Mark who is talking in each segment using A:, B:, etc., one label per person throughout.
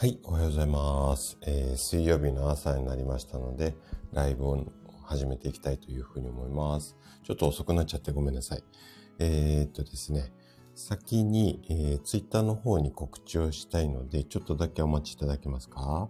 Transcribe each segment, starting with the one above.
A: はい、おはようございます。えー水曜日の朝になりましたので、ライブを始めていきたいというふうに思います。ちょっと遅くなっちゃってごめんなさい。えーっとですね、先に、えー、Twitter の方に告知をしたいので、ちょっとだけお待ちいただけますか？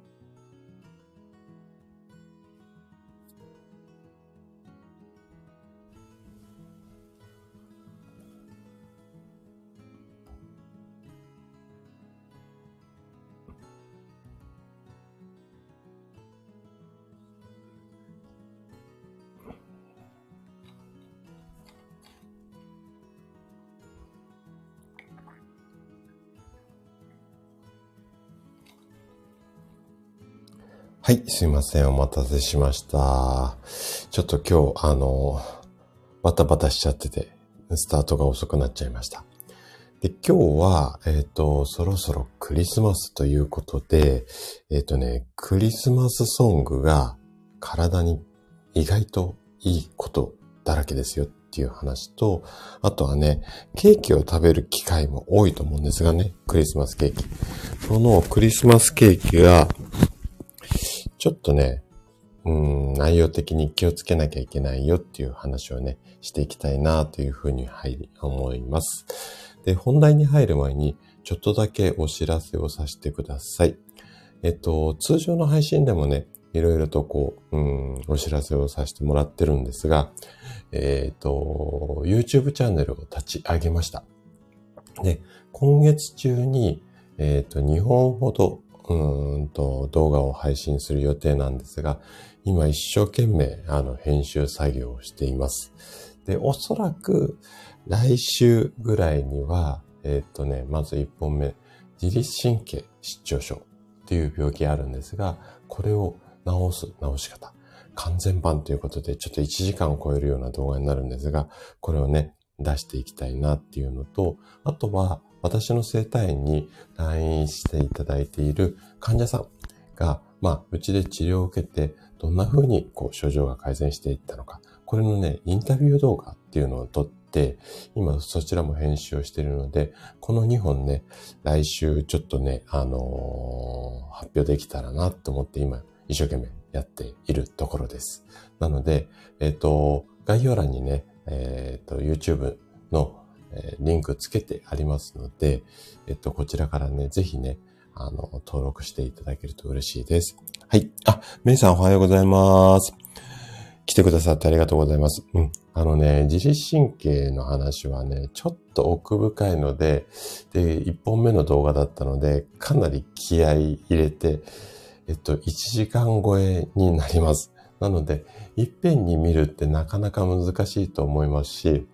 A: はい、すいません。お待たせしました。ちょっと今日、あの、バタバタしちゃってて、スタートが遅くなっちゃいました。で、今日は、えっ、と、そろそろクリスマスということで、えっ、とね、クリスマスソングが体に意外といいことだらけですよっていう話と、あとはね、ケーキを食べる機会も多いと思うんですがね、クリスマスケーキ。そのクリスマスケーキが、ちょっとね、うん、内容的に気をつけなきゃいけないよっていう話をね、していきたいなというふうに入り思います。で、本題に入る前に、ちょっとだけお知らせをさせてください。えっと、通常の配信でもね、いろいろとこう、うん、お知らせをさせてもらってるんですが、えっと、YouTube チャンネルを立ち上げました。で、今月中に、えっと、2本ほど、うーんと動画を配信する予定なんですが、今一生懸命あの編集作業をしています。で、おそらく来週ぐらいには、えっとね、まず1本目、自律神経失調症っていう病気があるんですが、これを治す治し方。完全版ということで、ちょっと1時間を超えるような動画になるんですが、これをね、出していきたいなっていうのと、あとは私の生体院に来院していただいている患者さんが、まあ、うちで治療を受けて、どんな風にこう症状が改善していったのか、これのね、インタビュー動画っていうのを撮って、今そちらも編集をしているので、この2本ね、来週ちょっとね、あのー発表できたらなと思って今、一生懸命やっているところです。なので、えっ、と、概要欄にね、えっ、と、YouTube の、えリンクつけてありますので、えっ、と、こちらからね、ぜひね、あの、登録していただけると嬉しいです。はい。あ、メイさんおはようございます。来てくださってありがとうございます。うん。あのね、自律神経の話はね、ちょっと奥深いので、で、1本目の動画だったので、かなり気合い入れて、えっと、1時間超えになります。なので、いっぺんに見るってなかなか難しいと思いますし、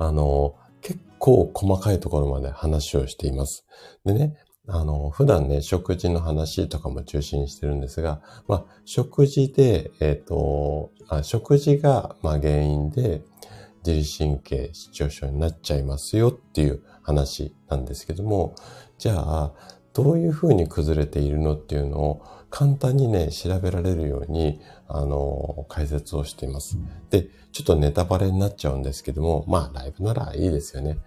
A: あの、結構細かいところまで話をしています。でね、あの、普段ね、食事の話とかも中心にしてるんですが、まあ、食事で、えっ、とあ、食事が、まあ、原因で、自律神経失調症になっちゃいますよっていう話なんですけども、じゃあ、どういうふうに崩れているのっていうのを簡単にね、調べられるように、あの、解説をしています。で、ちょっとネタバレになっちゃうんですけども、まあ、ライブならいいですよね。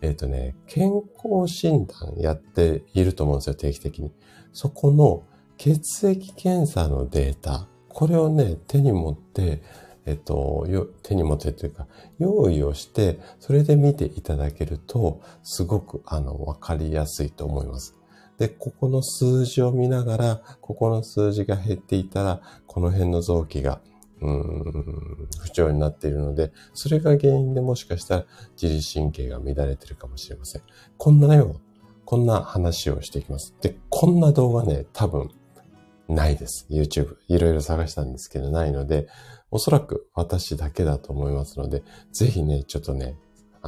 A: えっ、とね、健康診断やっていると思うんですよ、定期的に。そこの血液検査のデータ、これをね、手に持って、えっと、手に持ってというか、用意をして、それで見ていただけると、すごく、あの、わかりやすいと思います。で、ここの数字を見ながら、ここの数字が減っていたら、この辺の臓器が、うん、不調になっているので、それが原因でもしかしたら自律神経が乱れてるかもしれません。こんなよ、こんな話をしていきます。で、こんな動画ね、多分、ないです。YouTube。いろいろ探したんですけど、ないので、おそらく私だけだと思いますので、ぜひね、ちょっとね、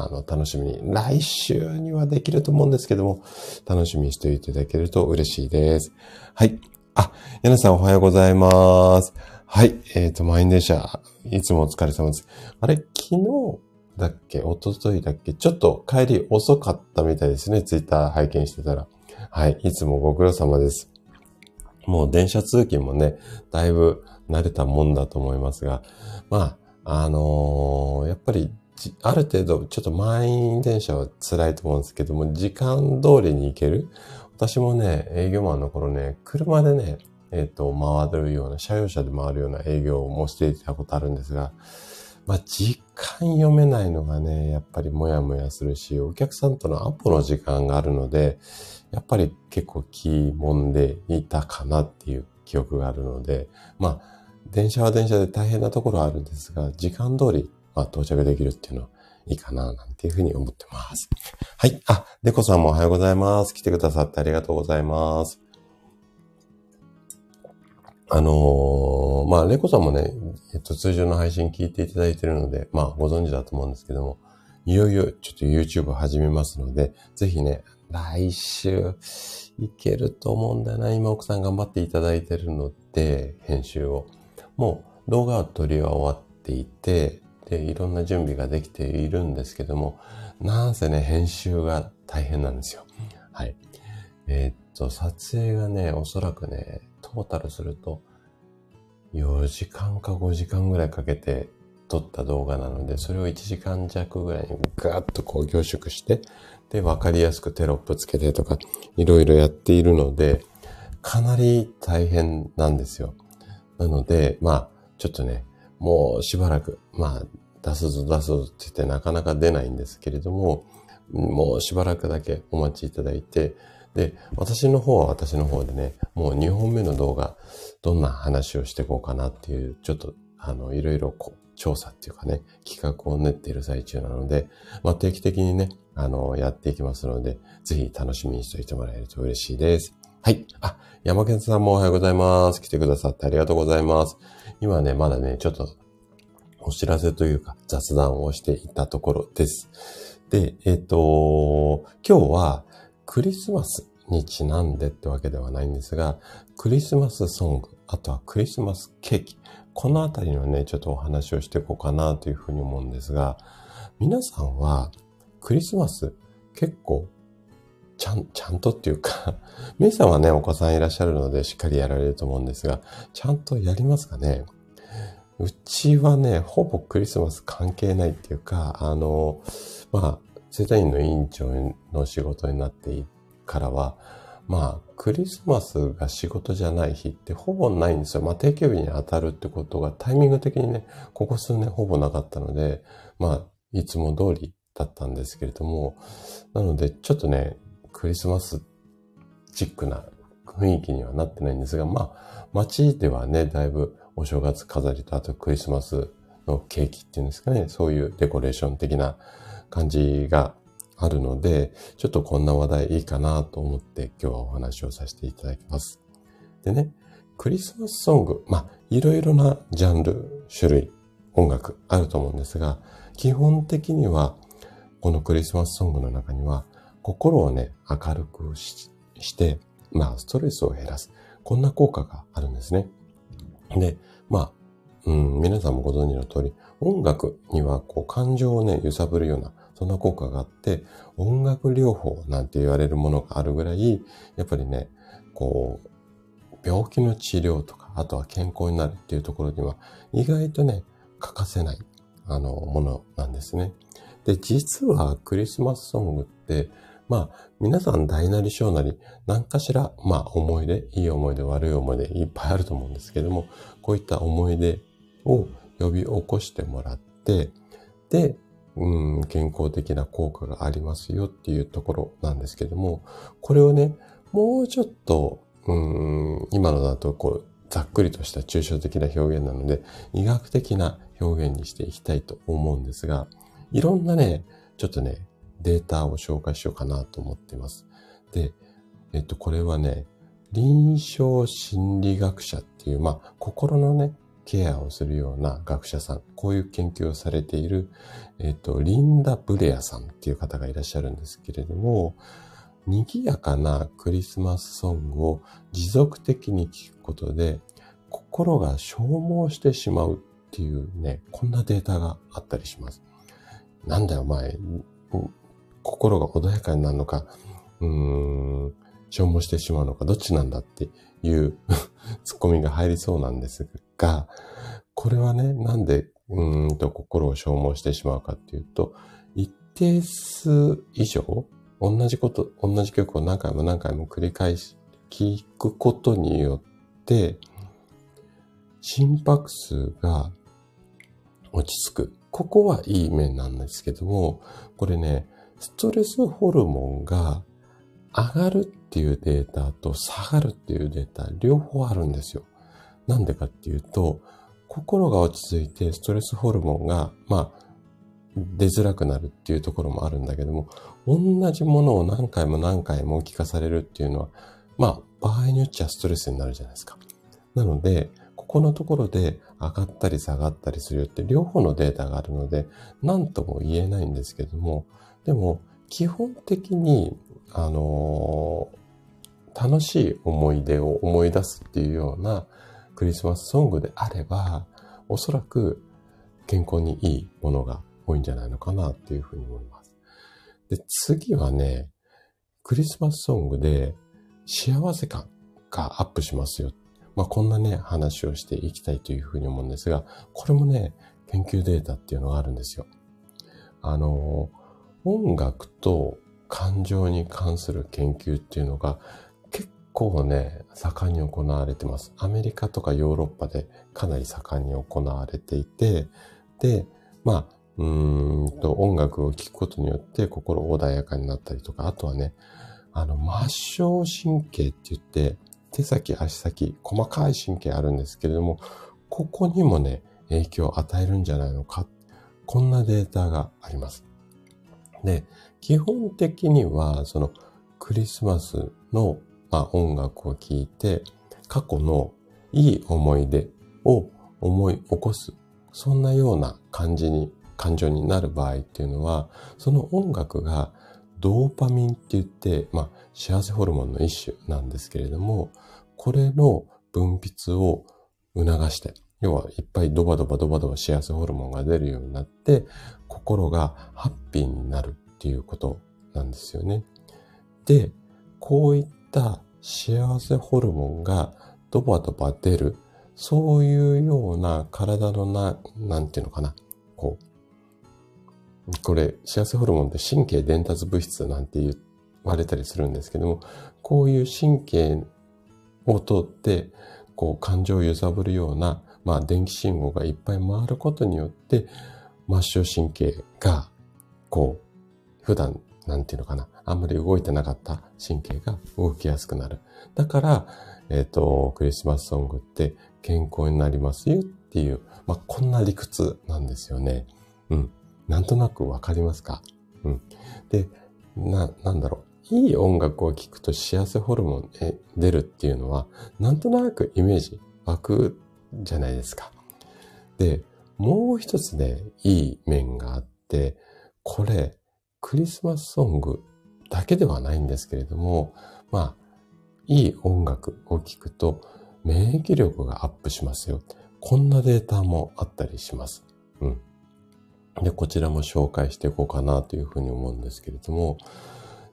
A: あの、楽しみに、来週にはできると思うんですけども、楽しみにしていただけると嬉しいです。はい。あ、やなさんおはようございます。はい。えっ、と、満員電車、いつもお疲れ様です。あれ、昨日だっけ？一昨日だっけ？ちょっと帰り遅かったみたいですね。ツイッター拝見してたら。はい。いつもご苦労様です。もう電車通勤もね、だいぶ慣れたもんだと思いますが、まあ、あのーやっぱりある程度、ちょっと満員電車は辛いと思うんですけども、時間通りに行ける？私もね、営業マンの頃ね、車でね、えっ、ー、と、回るような、車用車で回るような営業もしていたことあるんですが、まあ、時間読めないのがね、やっぱりもやもやするし、お客さんとのアポの時間があるので、やっぱり結構キーもんでいたかなっていう記憶があるので、まあ、電車は電車で大変なところはあるんですが、時間通り、まあ、到着できるっていうのはいいかな、なんていうふうに思ってます。はい。あ、デコさんもおはようございます。来てくださってありがとうございます。あのー、まあ、レコさんもね、えっと、通常の配信聞いていただいているので、まあ、ご存知だと思うんですけども、いよいよちょっと YouTube 始めますので、ぜひね、来週、いけると思うんだよな。今奥さん頑張っていただいてるので、編集を。もう動画は撮りは終わっていて、で、いろんな準備ができているんですけども、なんせね、編集が大変なんですよ。はい。えー、っと、撮影がね、おそらくね、トータルすると、4時間か5時間ぐらいかけて撮った動画なので、それを1時間弱ぐらいにガーッとこう凝縮して、で、わかりやすくテロップつけてとか、いろいろやっているので、かなり大変なんですよ。なので、まあ、ちょっとね、もうしばらく、まあ、出すぞ出すぞって言ってなかなか出ないんですけれども、もうしばらくだけお待ちいただいて、で、私の方は私の方でね、もう2本目の動画、どんな話をしていこうかなっていう、ちょっと、あの、いろいろこう、調査っていうかね、企画を練っている最中なので、まあ、定期的にね、あの、やっていきますので、ぜひ楽しみにしておいてもらえると嬉しいです。はい。あ、山健さんもおはようございます。来てくださってありがとうございます。今ね、まだね、ちょっとお知らせというか雑談をしていたところです。で、えっ、ー、と、今日はクリスマスにちなんでってわけではないんですが、クリスマスソング、あとはクリスマスケーキ、このあたりのね、ちょっとお話をしていこうかなというふうに思うんですが、皆さんはクリスマス結構ちゃん、ちゃんとっていうか メイさんはね、お子さんいらっしゃるのでしっかりやられると思うんですが、ちゃんとやりますかね？うちはね、ほぼクリスマス関係ないっていうか、あの、まあ、生体院の委員長の仕事になってからは、まあ、クリスマスが仕事じゃない日ってほぼないんですよ。まあ、定休日に当たるってことがタイミング的にね、ここ数年ほぼなかったので、まあ、いつも通りだったんですけれども、なので、ちょっとね、クリスマスチックな雰囲気にはなってないんですが、まあ、街ではね、だいぶお正月飾りと、あとクリスマスのケーキっていうんですかね、そういうデコレーション的な感じがあるので、ちょっとこんな話題いいかなと思って今日はお話をさせていただきます。でね、クリスマスソング、まあ、いろいろなジャンル、種類、音楽あると思うんですが、基本的には、このクリスマスソングの中には、心をね、明るくして、まあ、ストレスを減らす。こんな効果があるんですね。で、まあ、うん、皆さんもご存知の通り、音楽にはこう感情をね、揺さぶるような、そんな効果があって、音楽療法なんて言われるものがあるぐらい、やっぱりね、こう、病気の治療とか、あとは健康になるっていうところには、意外とね、欠かせない、あの、ものなんですね。で、実はクリスマスソングって、まあ、皆さん大なり小なり、何かしら、まあ、思い出、いい思い出、悪い思い出、いっぱいあると思うんですけども、こういった思い出を呼び起こしてもらって、で、うん、健康的な効果がありますよっていうところなんですけども、これをね、もうちょっと、うん、今のだとこう、ざっくりとした抽象的な表現なので、医学的な表現にしていきたいと思うんですが、いろんなね、ちょっとね、データを紹介しようかなと思っています。で、えっと、これはね、臨床心理学者っていう、まあ、心のね、ケアをするような学者さん、こういう研究をされている、えっと、リンダ・ブレアさんっていう方がいらっしゃるんですけれども、賑やかなクリスマスソングを持続的に聴くことで、心が消耗してしまうっていうね、こんなデータがあったりします。なんだよ、お前、心が穏やかになるのか、うーん、消耗してしまうのか、どっちなんだっていう ツッコミが入りそうなんですが、これはね、なんでうんと心を消耗してしまうかっていうと、一定数以上、同じこと、同じ曲を何回も何回も繰り返し聞くことによって、心拍数が落ち着く。ここはいい面なんですけども、これね、ストレスホルモンが上がるっていうデータと下がるっていうデータ、両方あるんですよ。なんでかっていうと、心が落ち着いてストレスホルモンが、まあ、出づらくなるっていうところもあるんだけども、同じものを何回も何回も聞かされるっていうのは、まあ、場合によっちゃストレスになるじゃないですか。なので、ここのところで上がったり下がったりするよって両方のデータがあるので、何とも言えないんですけども、でも、基本的に、あのー、楽しい思い出を思い出すっていうようなクリスマスソングであれば、おそらく健康にいいものが多いんじゃないのかなっていうふうに思います。で、次はね、クリスマスソングで幸せ感がアップしますよ。まあ、こんなね、話をしていきたいというふうに思うんですが、これもね、研究データっていうのがあるんですよ。あの、音楽と感情に関する研究っていうのが結構ね、盛んに行われてます。アメリカとかヨーロッパでかなり盛んに行われていて、で、まあ、うんと音楽を聴くことによって心穏やかになったりとか、あとはね、あの、末梢神経って言って、手先、足先、細かい神経あるんですけれども、ここにもね、影響を与えるんじゃないのか。こんなデータがあります。で、基本的には、その、クリスマスのまあ、音楽を聴いて、過去のいい思い出を思い起こす。そんなような感じに、感情になる場合っていうのは、その音楽がドーパミンって言って、まあ、幸せホルモンの一種なんですけれども、これの分泌を促して、要はいっぱいドバドバドバドバ幸せホルモンが出るようになって、心がハッピーになるっていうことなんですよね。で、こういった幸せホルモンがドバドバ出る、そういうような体のな、なんていうのかな、こう、これ、幸せホルモンって神経伝達物質なんて言われたりするんですけども、こういう神経を通って、こう感情を揺さぶるような、まあ電気信号がいっぱい回ることによって、末梢神経が、こう、普段なんていうのかな、あんまり動いてなかった神経が動きやすくなる。だから、えっ、ー、と、クリスマスソングって健康になりますよっていう、まあ、こんな理屈なんですよね。うん。なんとなくわかりますか？うん。で、な、なんだろう。いい音楽を聴くと幸せホルモンえ出るっていうのは、なんとなくイメージ湧くじゃないですか。で、もう一つね、いい面があって、これ、クリスマスソングだけではないんですけれども、まあ、いい音楽を聴くと免疫力がアップしますよ。こんなデータもあったりします。うん。で、こちらも紹介していこうかなというふうに思うんですけれども、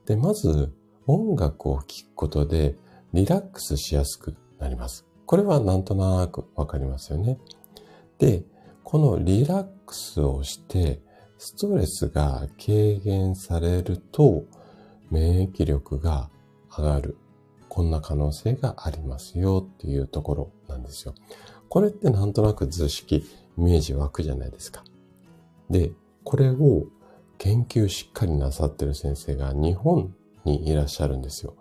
A: で、まず音楽を聴くことでリラックスしやすくなります。これはなんとなくわかりますよね。で、このリラックスをしてストレスが軽減されると免疫力が上がる。こんな可能性がありますよっていうところなんですよ。これってなんとなく図式、イメージ湧くじゃないですか。で、これを研究しっかりなさってる先生が日本にいらっしゃるんですよ。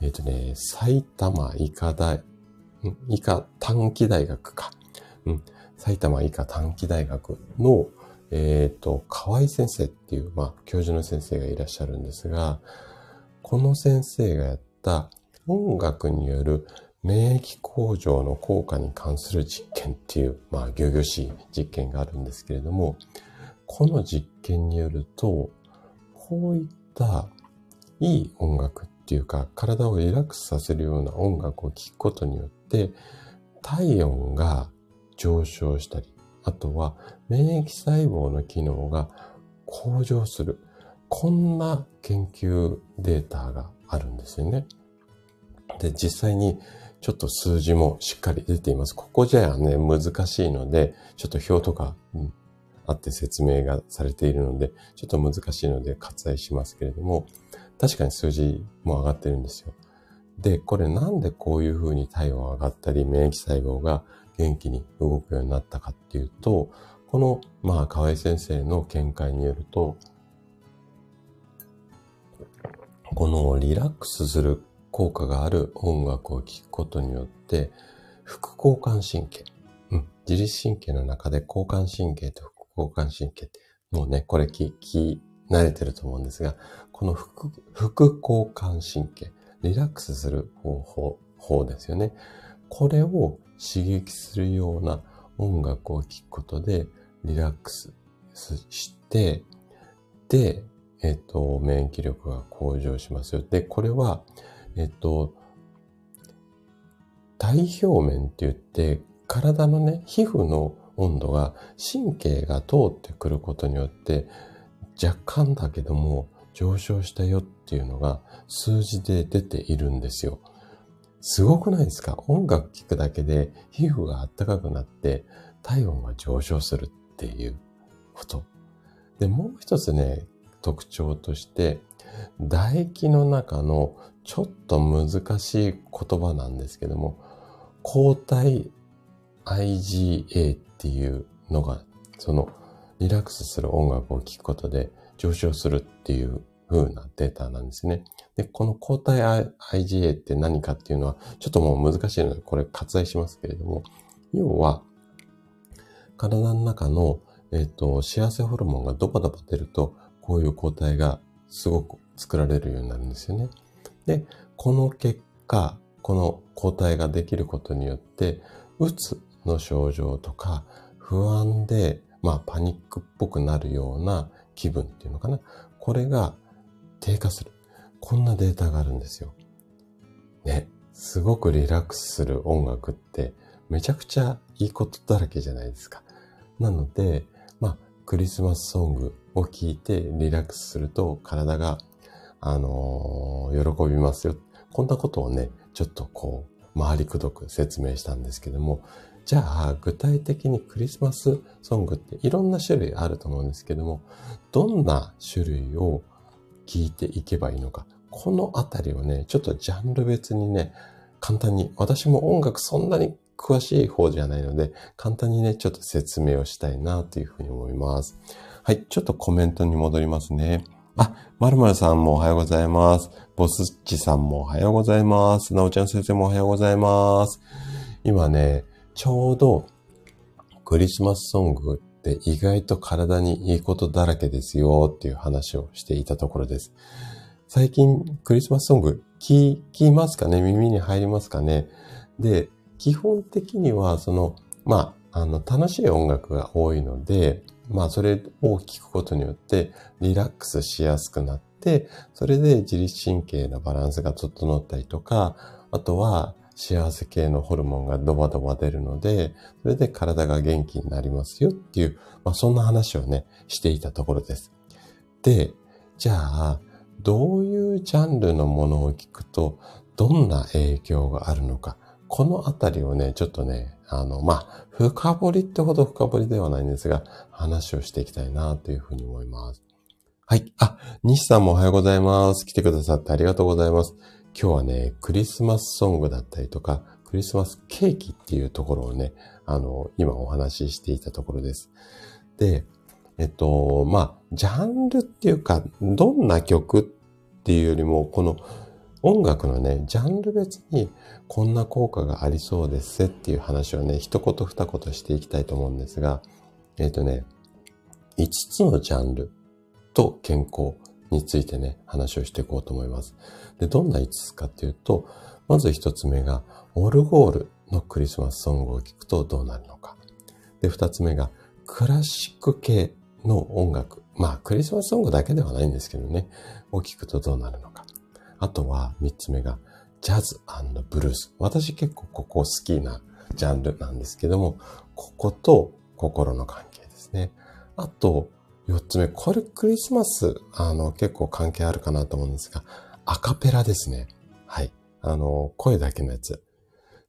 A: えっ、ー、とね、埼玉医科大、医科短期大学か。うん。埼玉医科短期大学のえっ、ー、と、河合先生っていう、まあ、教授の先生がいらっしゃるんですが、この先生がやった音楽による免疫向上の効果に関する実験っていう、まあ、ぎょぎょしい実験があるんですけれども、この実験によると、こういったいい音楽っていうか、体をリラックスさせるような音楽を聴くことによって、体温が上昇したり、あとは免疫細胞の機能が向上する。こんな研究データがあるんですよね。で、実際にちょっと数字もしっかり出ています。ここじゃあね、難しいので、ちょっと表とか、うん、あって説明がされているので、ちょっと難しいので割愛しますけれども、確かに数字も上がってるんですよ。で、これなんでこういうふうに体温上がったり、免疫細胞が元気に動くようになったかっていうと、この、まあ、河合先生の見解によると、このリラックスする効果がある音楽を聴くことによって、副交感神経、うん、自律神経の中で交感神経と副交感神経って、もうね、これ聞き慣れてると思うんですが、この副副交感神経、リラックスする方法、方ですよね。これを刺激するような音楽を聴くことで、リラックスして、で、えっ、と、免疫力が向上しますよ。で、これは、えっ、と、体表面って言って、体のね、皮膚の温度が神経が通ってくることによって、若干だけども上昇したよっていうのが数字で出ているんですよ。すごくないですか？音楽聴くだけで皮膚が暖かくなって体温が上昇するっていうこと。で、もう一つね、特徴として、唾液の中のちょっと難しい言葉なんですけども、抗体 IgA っていうのが、そのリラックスする音楽を聴くことで上昇するっていう風なデータなんですね。で、この抗体 IgA って何かっていうのは、ちょっともう難しいので、これ割愛しますけれども、要は、体の中の、えっ、ー、と、幸せホルモンがドバドバ出ると、こういう抗体がすごく作られるようになるんですよね。で、この結果、この抗体ができることによって、うつの症状とか、不安で、まあ、パニックっぽくなるような気分っていうのかな。これが低下する。こんなデータがあるんですよ。ね。すごくリラックスする音楽ってめちゃくちゃいいことだらけじゃないですか。なので、まあ、クリスマスソングを聴いてリラックスすると体が、あのー、喜びますよ。こんなことをね、ちょっとこう、回りくどく説明したんですけども、じゃあ、具体的にクリスマスソングっていろんな種類あると思うんですけども、どんな種類を聴いていけばいいのか。このあたりをね、ちょっとジャンル別にね、簡単に、私も音楽そんなに詳しい方じゃないので、簡単にね、ちょっと説明をしたいなというふうに思います。はい、ちょっとコメントに戻りますね。あ、まるまるさんもおはようございます。ボスッチさんもおはようございます。なおちゃん先生もおはようございます。今ね、ちょうどクリスマスソングって意外と体にいいことだらけですよっていう話をしていたところです。最近クリスマスソング聞きますかね？耳に入りますかね？で、基本的にはその、まあ、あの、楽しい音楽が多いので、まあ、それを聞くことによってリラックスしやすくなって、それで自律神経のバランスが整ったりとか、あとは幸せ系のホルモンがドバドバ出るので、それで体が元気になりますよっていう、まあそんな話をね、していたところです。で、じゃあ、どういうジャンルのものを聞くと、どんな影響があるのか。このあたりをね、ちょっとね、あの、まあ、深掘りってほど深掘りではないんですが、話をしていきたいなというふうに思います。はい。あ、西さんもおはようございます。来てくださってありがとうございます。今日はね、クリスマスソングだったりとか、クリスマスケーキっていうところをね、あの、今お話ししていたところです。で、えっと、まあ、ジャンルっていうか、どんな曲っていうよりも、この音楽のね、ジャンル別にこんな効果がありそうですっていう話をね、一言二言していきたいと思うんですが、えっとね、5つのジャンルと健康についてね、話をしていこうと思います。で、どんな5つかっていうと、まず1つ目が、オルゴールのクリスマスソングを聴くとどうなるのか。で、2つ目が、クラシック系の音楽。まあ、クリスマスソングだけではないんですけどね、を聴くとどうなるのか。あとは3つ目が、ジャズブルース。私結構ここ好きなジャンルなんですけども、ここと心の関係ですね。あと、四つ目、これクリスマス、あの、結構関係あるかなと思うんですが、アカペラですね。はい。あの、声だけのやつ。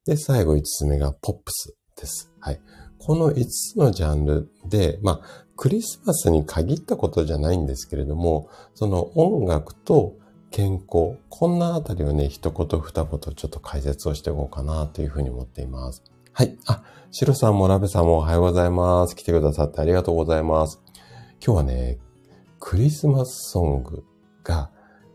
A: で、最後5つ目がポップスです。はい。この5つのジャンルで、まあ、クリスマスに限ったことじゃないんですけれども、その音楽と健康、こんなあたりをね、一言二言ちょっと解説をしていこうかなというふうに思っています。はい。あ、シロさんもラベさんもおはようございます。来てくださってありがとうございます。今日はね、クリスマスソングが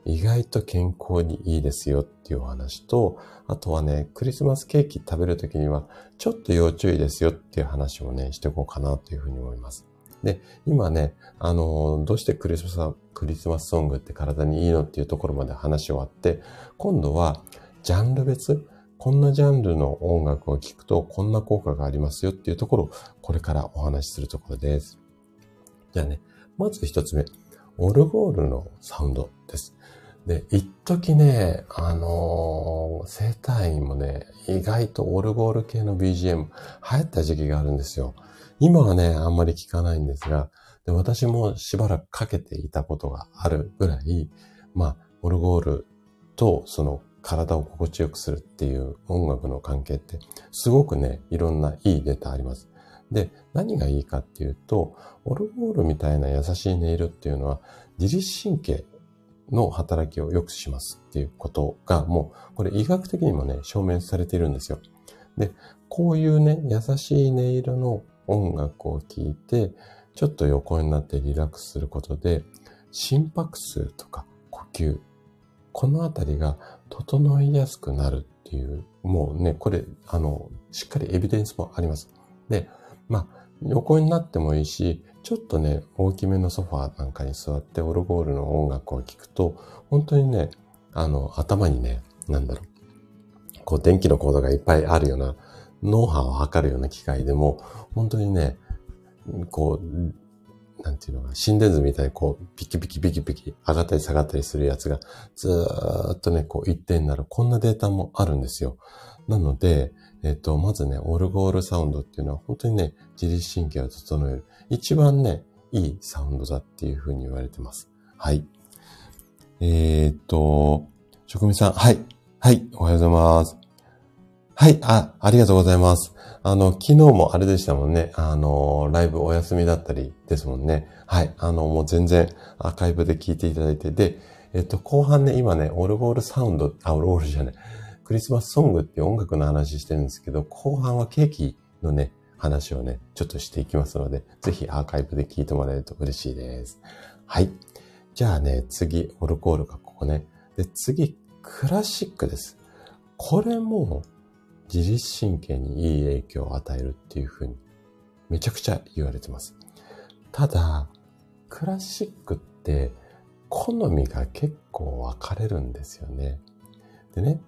A: 意外と健康にいいですよっていうお話と、あとはね、クリスマスケーキ食べるときにはちょっと要注意ですよっていう話をね、していこうかなというふうに思います。で、今ね、あの、どうしてクリスマス、クリスマスソングって体にいいのっていうところまで話終わって、今度はジャンル別、こんなジャンルの音楽を聴くとこんな効果がありますよっていうところをこれからお話しするところです。じゃあね、まず一つ目、オルゴールのサウンドです。で、一時ね、あのー、生体院もね、意外とオルゴール系の BGM 流行った時期があるんですよ。今はね、あんまり聞かないんですが、で私もしばらくかけていたことがあるぐらい、まあ、オルゴールとその体を心地よくするっていう音楽の関係って、すごくね、いろんないいデータあります。で、何がいいかっていうと、オルゴールみたいな優しい音色っていうのは、自律神経の働きを良くしますっていうことが、もう、これ医学的にもね、証明されているんですよ。で、こういうね、優しい音色の音楽を聴いて、ちょっと横になってリラックスすることで、心拍数とか呼吸、このあたりが整いやすくなるっていう、もうね、これ、あの、しっかりエビデンスもあります。で、まあ、横になってもいいし、ちょっとね、大きめのソファーなんかに座ってオルゴールの音楽を聴くと、本当にね、あの、頭にね、なんだろう、こう電気のコードがいっぱいあるような、脳波を測るような機械でも、本当にね、こう、なんていうのか、心電図みたいにこう、ピキピキピキピキ上がったり下がったりするやつが、ずーっとね、こう一定になる。こんなデータもあるんですよ。なので、えっと、まずね、オルゴールサウンドっていうのは本当にね、自律神経を整える。一番ね、いいサウンドだっていうふうに言われてます。はい。えー、っと、職人さん、はい。はい、おはようございます。はい、あ、ありがとうございます。あの、昨日もあれでしたもんね。あの、ライブお休みだったりですもんね。はい。あの、もう全然アーカイブで聞いていただいて、で、えっと、後半ね、今ね、オルゴールサウンド、あ、オルゴールじゃない。クリスマスソングって音楽の話してるんですけど、後半はケーキのね、話をね、ちょっとしていきますので、ぜひアーカイブで聞いてもらえると嬉しいです。はい。じゃあね、次、オルコールがここね。で、次、クラシックです。これも自律神経にいい影響を与えるっていうふうに、めちゃくちゃ言われてます。ただ、クラシックって好みが結構分かれるんですよね。でね、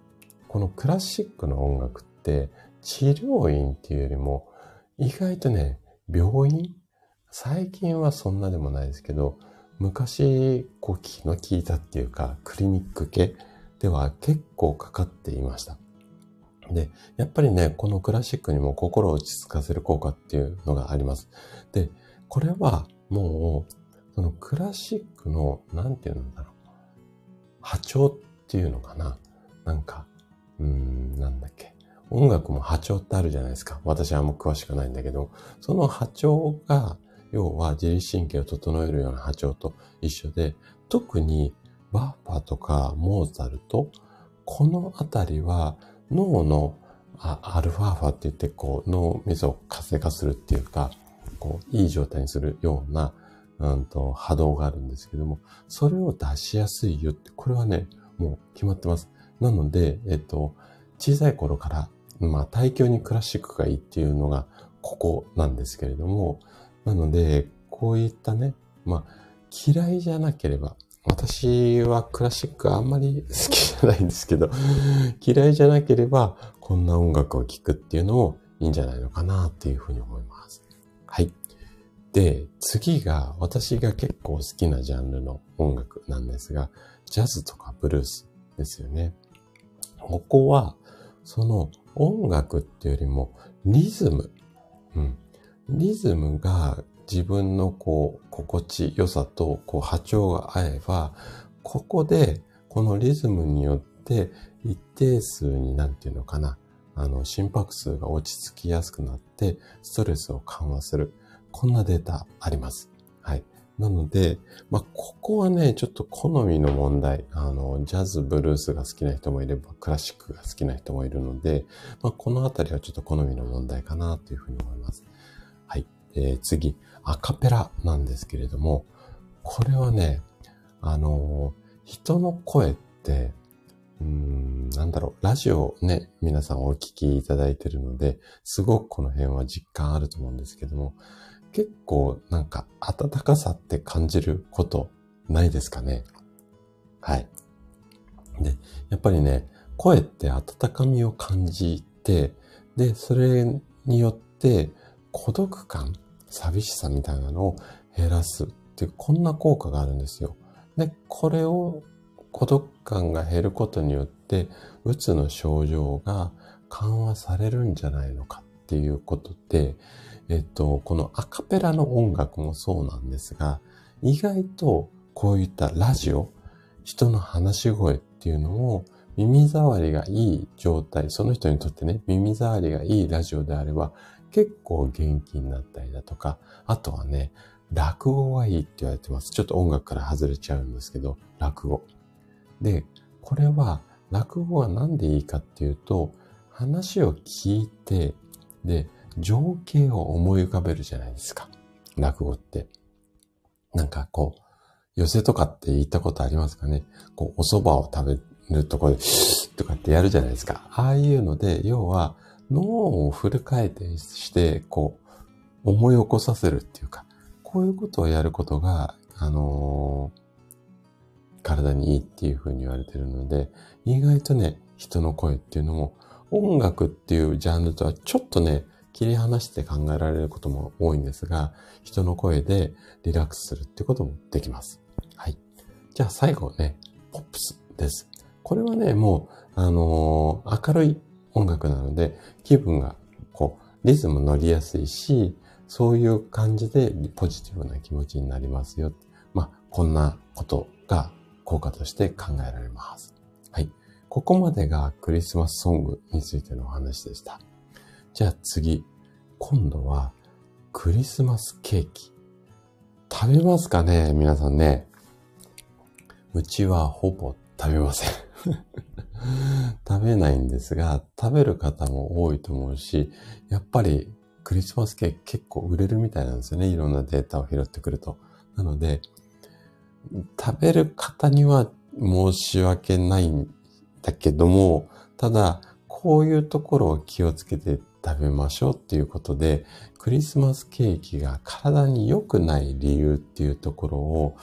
A: このクラシックの音楽って治療院っていうよりも意外とね、病院？最近はそんなでもないですけど、昔、こう気の利いたっていうか、クリニック系では結構かかっていました。で、やっぱりね、このクラシックにも心を落ち着かせる効果っていうのがあります。で、これはもう、そのクラシックの、なんていうんだろう。波長っていうのかな。なんか、うん、なんだっけ。音楽も波長ってあるじゃないですか。私はあんま詳しくないんだけど、その波長が、要は自律神経を整えるような波長と一緒で、特にバッファとかモーツァルト、このあたりは脳のアルファーファって言って、こう、脳みそを活性化するっていうか、こう、いい状態にするような、うんと、波動があるんですけども、それを出しやすいよって、これはね、もう決まってます。なので、えっと、小さい頃から、まあ、対響にクラシックがいいっていうのが、ここなんですけれども、なので、こういったね、まあ、嫌いじゃなければ、私はクラシックあんまり好きじゃないんですけど、嫌いじゃなければ、こんな音楽を聴くっていうのもいいんじゃないのかなっていうふうに思います。はい。で、次が私が結構好きなジャンルの音楽なんですが、ジャズとかブルースですよね。ここは、その音楽っていうよりもリズム。うん。リズムが自分のこう、心地よさとこう波長が合えば、ここでこのリズムによって一定数になんていうのかな、あの、心拍数が落ち着きやすくなって、ストレスを緩和する。こんなデータあります。なので、まあ、ここはね、ちょっと好みの問題。あの、ジャズ、ブルースが好きな人もいれば、クラシックが好きな人もいるので、まあ、このあたりはちょっと好みの問題かなというふうに思います。はい。えー、次、アカペラなんですけれども、これはね、あの人の声って、うん、なんだろう、ラジオね、皆さんお聞きいただいているので、すごくこの辺は実感あると思うんですけども、結構なんか温かさって感じることないですかねはい。で、やっぱりね、声って温かみを感じて、で、それによって孤独感、寂しさみたいなのを減らすっていう、こんな効果があるんですよ。で、これを孤独感が減ることによって、うつの症状が緩和されるんじゃないのかっていうことで、えっと、このアカペラの音楽もそうなんですが、意外とこういったラジオ、人の話し声っていうのを耳障りがいい状態、その人にとってね、耳障りがいいラジオであれば、結構元気になったりだとか、あとはね、落語がいいって言われてます。ちょっと音楽から外れちゃうんですけど、落語。で、これは、落語は何でいいかっていうと、話を聞いて、で、情景を思い浮かべるじゃないですか。落語って。なんかこう、寄せとかって言ったことありますかねこう、お蕎麦を食べるとこで、とかってやるじゃないですか。ああいうので、要は、脳をフル回転して、こう、思い起こさせるっていうか、こういうことをやることが、あのー、体にいいっていうふうに言われてるので、意外とね、人の声っていうのも、音楽っていうジャンルとはちょっとね、切り離して考えられることも多いんですが、人の声でリラックスするってこともできます。はい。じゃあ最後ね、ポップスです。これはね、もう、あのー、明るい音楽なので、気分が、こう、リズム乗りやすいし、そういう感じでポジティブな気持ちになりますよ。まあ、こんなことが効果として考えられます。はい。ここまでがクリスマスソングについてのお話でした。じゃあ次。今度はクリスマスケーキ。食べますかね皆さんね。うちはほぼ食べません 食べないんですが、食べる方も多いと思うし、やっぱりクリスマスケーキ結構売れるみたいなんですよね。いろんなデータを拾ってくると。なので、食べる方には申し訳ないんだけども、ただ、こういうところを気をつけて食べましょうっていうことで、クリスマスケーキが体に良くない理由っていうところを、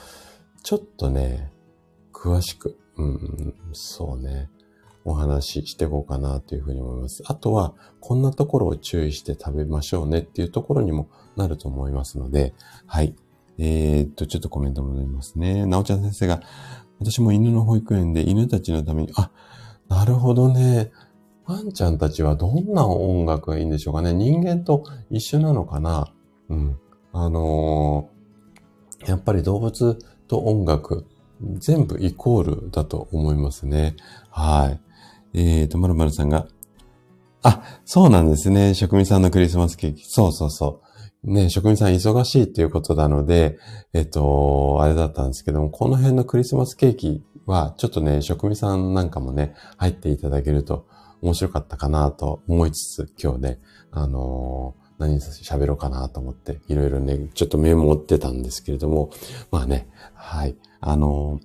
A: ちょっとね、詳しく、うん、そうね、お話ししていこうかなというふうに思います。あとは、こんなところを注意して食べましょうねっていうところにもなると思いますので、はい。えー、っと、ちょっとコメント戻りますね。なおちゃん先生が、私も犬の保育園で犬たちのために、あ、なるほどね。ワンちゃんたちはどんな音楽がいいんでしょうかね。人間と一緒なのかなうん。あのー、やっぱり動物と音楽、全部イコールだと思いますね。はい。えーと、まるまるさんが、あ、そうなんですね。職人さんのクリスマスケーキ。そうそうそう。ね、職人さん忙しいっていうことなので、えっと、あれだったんですけども、この辺のクリスマスケーキは、ちょっとね、職人さんなんかもね、入っていただけると面白かったかなと思いつつ、今日ね、あのー、何喋ろうかなと思って、いろいろね、ちょっとメモってたんですけれども、まあね、はい。あのー、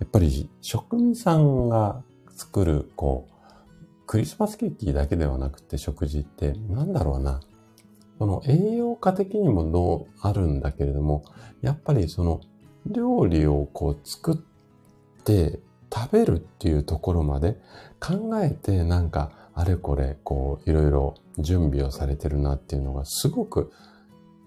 A: やっぱり職人さんが作る、こう、クリスマスケーキだけではなくて食事って、なんだろうな。その栄養価的にもどうあるんだけれども、やっぱりその料理をこう作って食べるっていうところまで考えてなんかあれこれこういろいろ準備をされてるなっていうのがすごく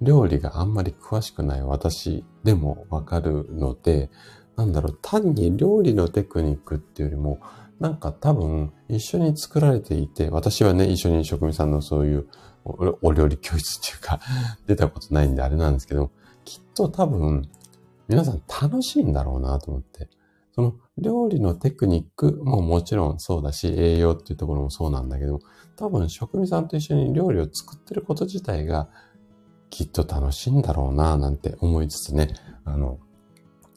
A: 料理があんまり詳しくない私でもわかるので、なんだろう、単に料理のテクニックっていうよりも、なんか多分一緒に作られていて、私はね、一緒に職人さんのそういうお料理教室っていうか、出たことないんであれなんですけど、きっと多分皆さん楽しいんだろうなと思って。その料理のテクニックももちろんそうだし、栄養っていうところもそうなんだけども、多分職人さんと一緒に料理を作ってること自体がきっと楽しいんだろうななんて思いつつね、あの、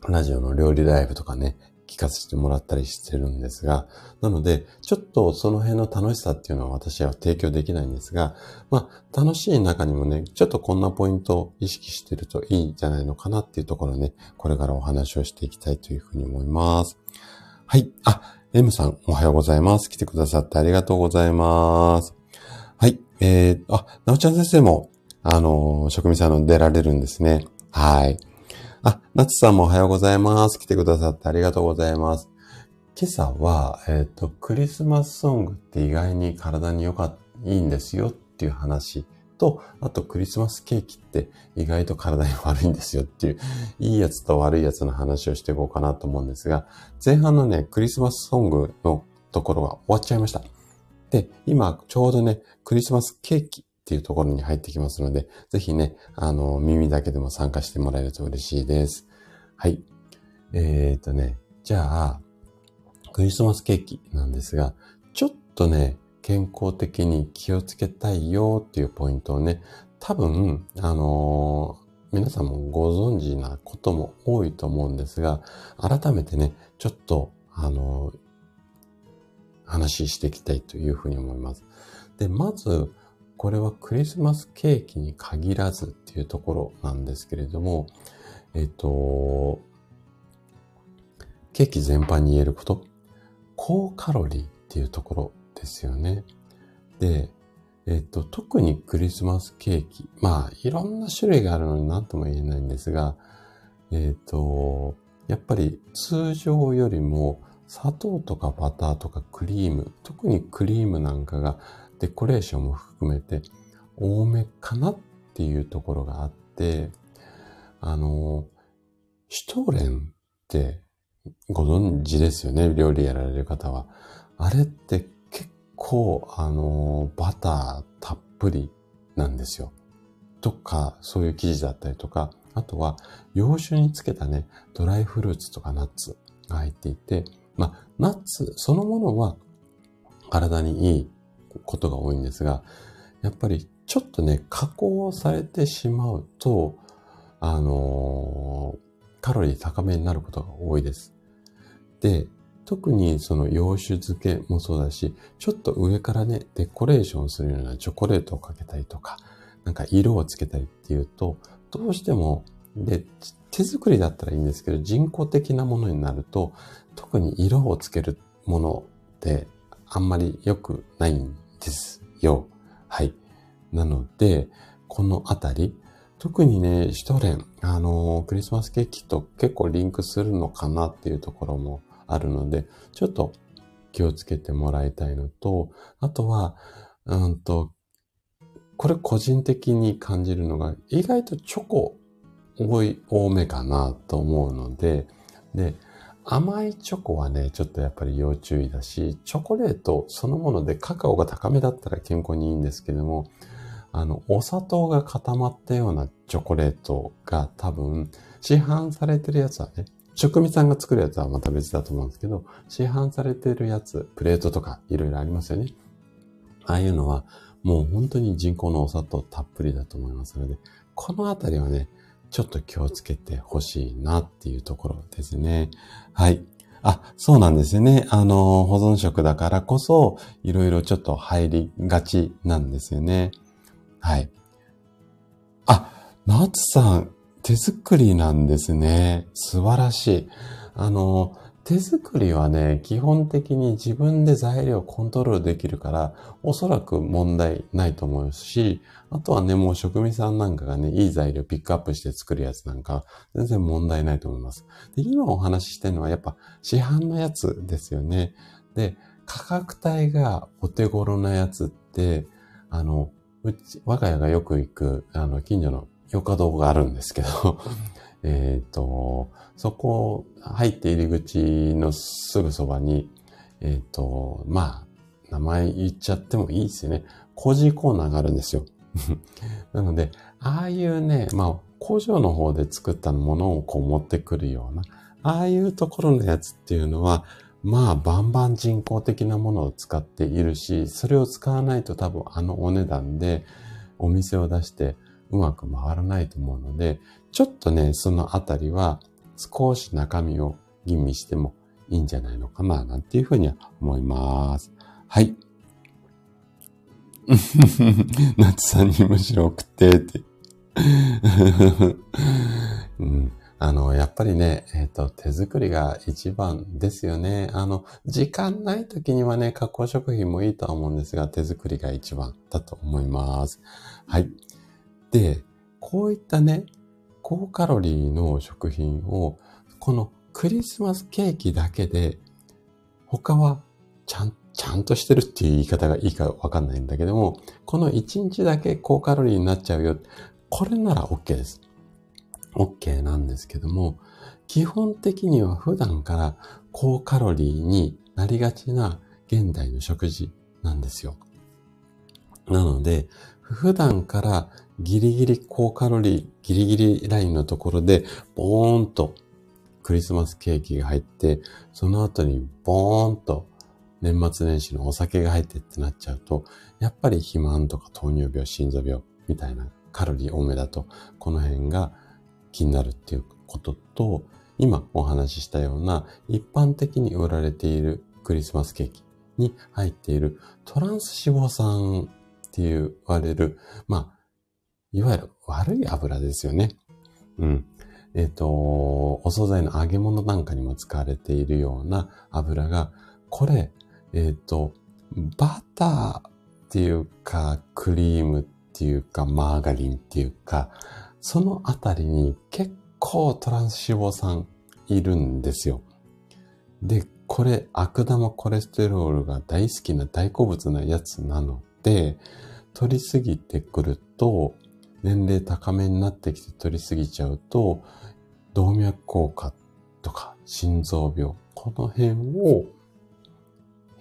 A: ラジオの料理ライブとかね、聞かせてもらったりしてるんですが、なので、ちょっとその辺の楽しさっていうのは私は提供できないんですが、まあ、楽しい中にもね、ちょっとこんなポイントを意識してるといいんじゃないのかなっていうところね、これからお話をしていきたいというふうに思います。はい。あ、M さん、おはようございます。来てくださってありがとうございます。はい。えー、あ、なおちゃん先生も、あの、職人さんの出られるんですね。はい。あ、なつさんもおはようございます。来てくださってありがとうございます。今朝は、えっ、ー、と、クリスマスソングって意外に体に良かった、いいんですよっていう話と、あとクリスマスケーキって意外と体に悪いんですよっていう、いいやつと悪いやつの話をしていこうかなと思うんですが、前半のね、クリスマスソングのところは終わっちゃいました。で、今ちょうどね、クリスマスケーキっていうところに入ってきますので、ぜひね、あの、耳だけでも参加してもらえると嬉しいです。はい。えー、っとね、じゃあ、クリスマスケーキなんですが、ちょっとね、健康的に気をつけたいよっていうポイントをね、多分、あのー、皆さんもご存知なことも多いと思うんですが、改めてね、ちょっと、あのー、話していきたいというふうに思います。で、まず、これはクリスマスケーキに限らずっていうところなんですけれども、えっと、ケーキ全般に言えること、高カロリーっていうところですよね。で、えっと、特にクリスマスケーキ、まあ、いろんな種類があるのに何とも言えないんですが、えっと、やっぱり通常よりも砂糖とかバターとかクリーム、特にクリームなんかがデコレーションも含めて多めかなっていうところがあって、あの、シュトーレンってご存知ですよね、料理やられる方は。あれって結構、あの、バターたっぷりなんですよ。とか、そういう生地だったりとか、あとは、洋酒につけたね、ドライフルーツとかナッツが入っていて、まあ、ナッツそのものは体にいいことが多いんですが、やっぱりちょっとね、加工されてしまうと、あのー、カロリー高めになることが多いです。で、特にその洋酒漬けもそうだし、ちょっと上からね、デコレーションするようなチョコレートをかけたりとか、なんか色をつけたりっていうと、どうしても、で、手作りだったらいいんですけど、人工的なものになると、特に色をつけるものってあんまり良くないんですよ。はい。なので、このあたり、特にね、シュトレン、あのー、クリスマスケーキと結構リンクするのかなっていうところもあるので、ちょっと気をつけてもらいたいのと、あとは、うんと、これ個人的に感じるのが、意外とチョコ多い、多めかなと思うので、で、甘いチョコはね、ちょっとやっぱり要注意だし、チョコレートそのものでカカオが高めだったら健康にいいんですけども、あの、お砂糖が固まったようなチョコレートが多分、市販されてるやつはね、職人さんが作るやつはまた別だと思うんですけど、市販されてるやつ、プレートとかいろいろありますよね。ああいうのは、もう本当に人工のお砂糖たっぷりだと思いますので、このあたりはね、ちょっと気をつけてほしいなっていうところですね。はい。あ、そうなんですよね。あの、保存食だからこそ、いろいろちょっと入りがちなんですよね。はい。あ、ナツさん、手作りなんですね。素晴らしい。あの、手作りはね、基本的に自分で材料をコントロールできるから、おそらく問題ないと思うし、あとはね、もう職人さんなんかがね、いい材料ピックアップして作るやつなんか、全然問題ないと思います。で、今お話ししてるのはやっぱ市販のやつですよね。で、価格帯がお手頃なやつって、あの、うち、我が家がよく行く、あの、近所の洋華堂があるんですけど、えっ、と、そこ入って入り口のすぐそばに、えっ、ー、と、まあ、名前言っちゃってもいいですよね。工事コーナーがあるんですよ。なので、ああいうね、まあ、工場の方で作ったものをこう持ってくるような、ああいうところのやつっていうのは、まあ、バンバン人工的なものを使っているし、それを使わないと多分あのお値段でお店を出してうまく回らないと思うので、ちょっとね、そのあたりは少し中身を吟味してもいいんじゃないのかな、なんていうふうには思います。はい。夏さんにむしろ送ってって。うん、あの、やっぱりね、えっ、ー、と、手作りが一番ですよね。あの、時間ない時にはね、加工食品もいいとは思うんですが、手作りが一番だと思います。はい。で、こういったね、高カロリーの食品を、このクリスマスケーキだけで、他はちゃん、ちゃんとしてるっていう言い方がいいかわかんないんだけども、この1日だけ高カロリーになっちゃうよ。これなら OK です。OK なんですけども、基本的には普段から高カロリーになりがちな現代の食事なんですよ。なので、普段からギリギリ高カロリー、ギリギリラインのところで、ボーンとクリスマスケーキが入って、その後にボーンと年末年始のお酒が入ってってなっちゃうと、やっぱり肥満とか糖尿病、心臓病みたいなカロリー多めだと、この辺が気になるっていうことと、今お話ししたような一般的に売られているクリスマスケーキに入っているトランス脂肪酸って言われる、まあ、いわゆる悪い油ですよね。うん。えっ、ー、と、お惣菜の揚げ物なんかにも使われているような油が、これ、えっ、ー、と、バターっていうか、クリームっていうか、マーガリンっていうか、そのあたりに結構トランス脂肪酸いるんですよ。で、これ悪玉コレステロールが大好きな大好物なやつなの、取りすぎてくると、年齢高めになってきて取りすぎちゃうと、動脈硬化とか心臓病、この辺を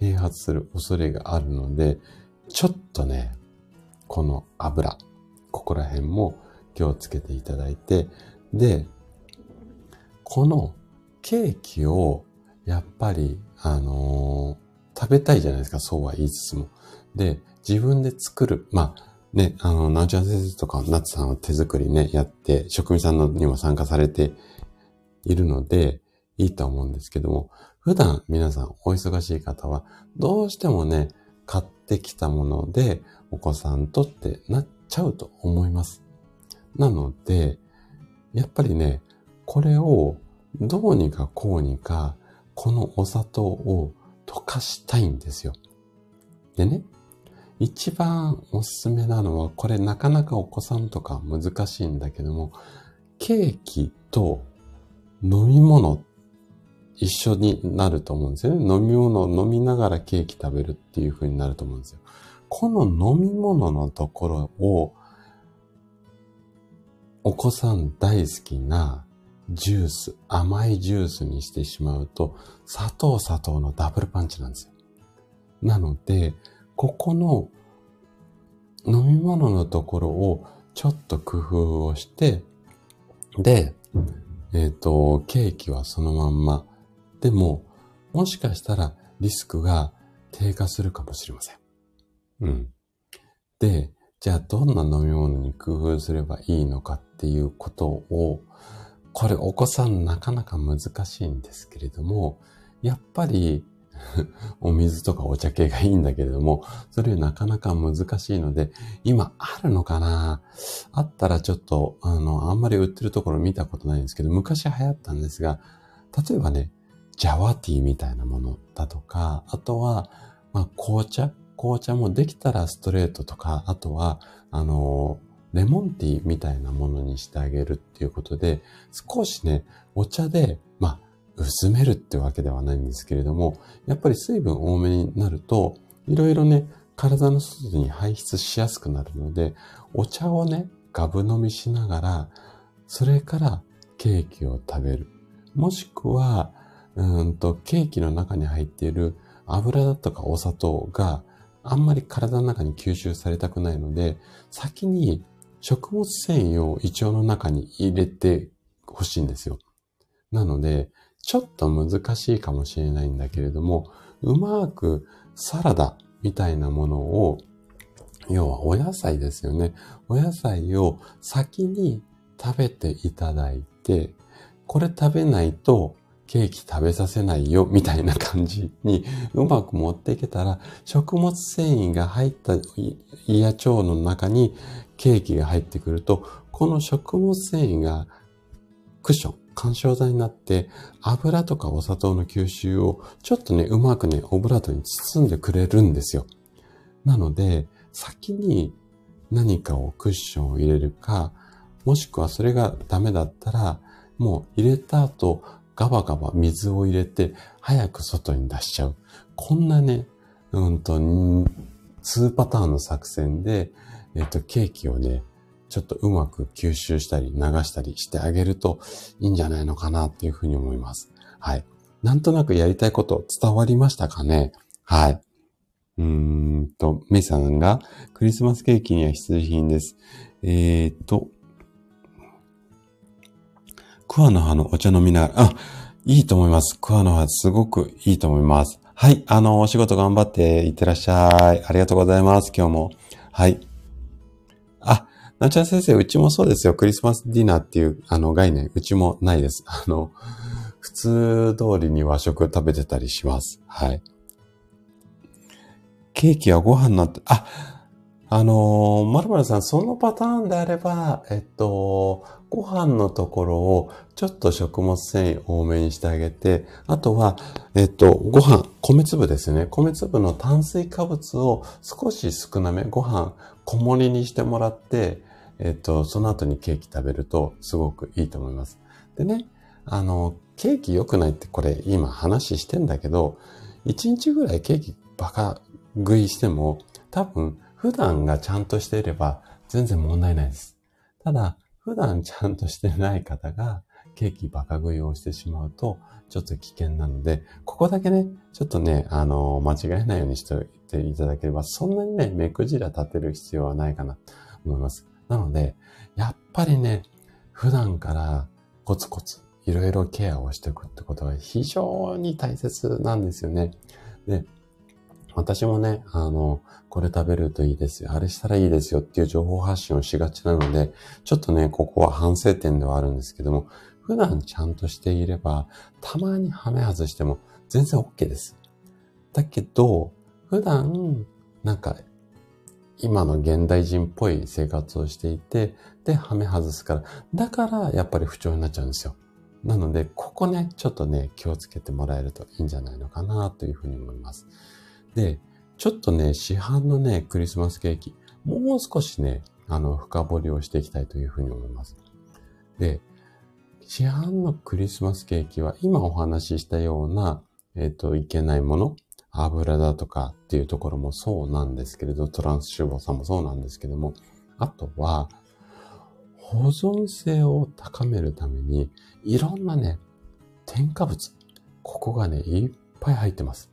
A: 併発する恐れがあるので、ちょっとね、この油、ここら辺も気をつけていただいて、で、このケーキをやっぱり、あのー、食べたいじゃないですか、そうは言いつつも。で、自分で作る。まあ、ね、あの、なおちゃん先生とか、なつさんは手作りね、やって、職人さんのにも参加されているので、いいと思うんですけども、普段皆さんお忙しい方は、どうしてもね、買ってきたもので、お子さんとってなっちゃうと思います。なので、やっぱりね、これをどうにかこうにか、このお砂糖を溶かしたいんですよ。でね、一番おすすめなのは、これなかなかお子さんとか難しいんだけども、ケーキと飲み物一緒になると思うんですよね。飲み物を飲みながらケーキ食べるっていう風になると思うんですよ。この飲み物のところを、お子さん大好きなジュース、甘いジュースにしてしまうと、砂糖砂糖のダブルパンチなんですよ。なので、ここの飲み物のところをちょっと工夫をして、で、えっ、ー、と、ケーキはそのまんま。でも、もしかしたらリスクが低下するかもしれません。うん。で、じゃあどんな飲み物に工夫すればいいのかっていうことを、これお子さんなかなか難しいんですけれども、やっぱり お水とかお茶系がいいんだけれども、それなかなか難しいので、今あるのかな？あったらちょっと、あの、あんまり売ってるところ見たことないんですけど、昔流行ったんですが、例えばね、ジャワティーみたいなものだとか、あとは、まあ、紅茶？紅茶もできたらストレートとか、あとは、あの、レモンティーみたいなものにしてあげるっていうことで、少しね、お茶で、薄めるってわけではないんですけれども、やっぱり水分多めになると、いろいろね、体の外に排出しやすくなるので、お茶をね、ガブ飲みしながら、それからケーキを食べる。もしくは、うんと、ケーキの中に入っている油だとかお砂糖があんまり体の中に吸収されたくないので、先に食物繊維を胃腸の中に入れてほしいんですよ。なので、ちょっと難しいかもしれないんだけれども、うまくサラダみたいなものを、要はお野菜ですよね。お野菜を先に食べていただいて、これ食べないとケーキ食べさせないよ、みたいな感じにうまく持っていけたら、食物繊維が入った胃や腸の中にケーキが入ってくると、この食物繊維がクッション、干渉剤になって、油とかお砂糖の吸収をちょっとね、うまくね、オブラートに包んでくれるんですよ。なので、先に何かをクッションを入れるか、もしくはそれがダメだったら、もう入れた後、ガバガバ水を入れて、早く外に出しちゃう。こんなね、うんと、2パターンの作戦で、えっと、ケーキをね、ちょっとうまく吸収したり流したりしてあげるといいんじゃないのかなっていうふうに思います。はい。なんとなくやりたいこと伝わりましたかね？はい。うーんと、メイさんがクリスマスケーキには必需品です。えー、っと、桑の葉のお茶飲みながら、あ、いいと思います。桑の葉すごくいいと思います。はい。あの、お仕事頑張っていってらっしゃい。ありがとうございます。今日も。はい。なちゃん先生、うちもそうですよ。クリスマスディナーっていう、あの、概念、うちもないです。あの、普通通りに和食食べてたりします。はい。ケーキはご飯なって、あ、あのー、まるまるさん、そのパターンであれば、えっと、ご飯のところをちょっと食物繊維多めにしてあげて、あとは、えっと、ご飯、米粒ですね。米粒の炭水化物を少し少なめ、ご飯、小盛りにしてもらって、えっと、その後にケーキ食べるとすごくいいと思います。でね、あの、ケーキ良くないってこれ今話してんだけど、1日ぐらいケーキバカ食いしても多分普段がちゃんとしていれば全然問題ないです。ただ、普段ちゃんとしてない方がケーキバカ食いをしてしまうとちょっと危険なので、ここだけね、ちょっとね、あの、間違えないようにしておいていただければ、そんなにね、目くじら立てる必要はないかなと思います。なので、やっぱりね、普段からコツコツいろいろケアをしていくってことが非常に大切なんですよね。で、私もね、あの、これ食べるといいですよ。あれしたらいいですよっていう情報発信をしがちなので、ちょっとね、ここは反省点ではあるんですけども、普段ちゃんとしていれば、たまにはめ外しても全然 OK です。だけど、普段、なんか、今の現代人っぽい生活をしていて、で、はめ外すから。だから、やっぱり不調になっちゃうんですよ。なので、ここね、ちょっとね、気をつけてもらえるといいんじゃないのかなというふうに思います。で、ちょっとね、市販のね、クリスマスケーキ、もう少しね、あの、深掘りをしていきたいというふうに思います。で、市販のクリスマスケーキは、今お話ししたような、えっ、ー、と、いけないもの、油だとかっていうところもそうなんですけれど、トランス脂肪酸もそうなんですけども、あとは、保存性を高めるために、いろんなね、添加物、ここがね、いっぱい入ってます。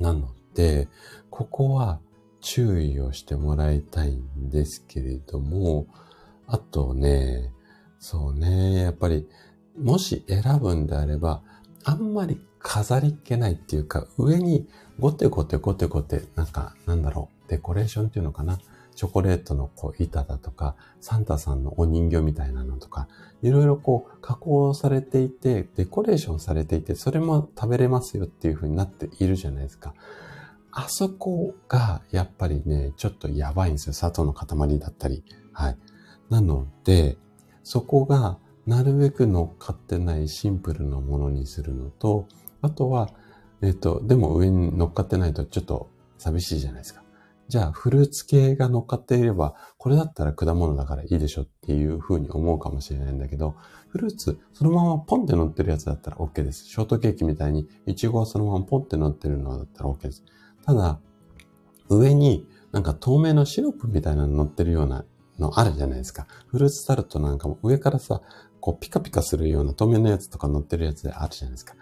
A: なので、ここは注意をしてもらいたいんですけれども、あとね、そうね、やっぱり、もし選ぶんであれば、あんまり飾りっ気ないっていうか、上にゴテゴテゴテゴテ、なんか、なんだろう、デコレーションっていうのかな？チョコレートのこう板だとか、サンタさんのお人形みたいなのとか、いろいろこう加工されていて、デコレーションされていて、それも食べれますよっていう風になっているじゃないですか。あそこがやっぱりね、ちょっとやばいんですよ。砂糖の塊だったり。はい。なので、そこがなるべく乗っかってないシンプルなものにするのと、あとは、えっ、と、でも上に乗っかってないとちょっと寂しいじゃないですか。じゃあ、フルーツ系が乗っかっていれば、これだったら果物だからいいでしょっていう風に思うかもしれないんだけど、フルーツ、そのままポンって乗ってるやつだったら OK です。ショートケーキみたいに、イチゴはそのままポンって乗ってるのだったら OK です。ただ、上になんか透明のシロップみたいなの乗ってるようなのあるじゃないですか。フルーツタルトなんかも上からさ、こうピカピカするような透明のやつとか乗ってるやつであるじゃないですか。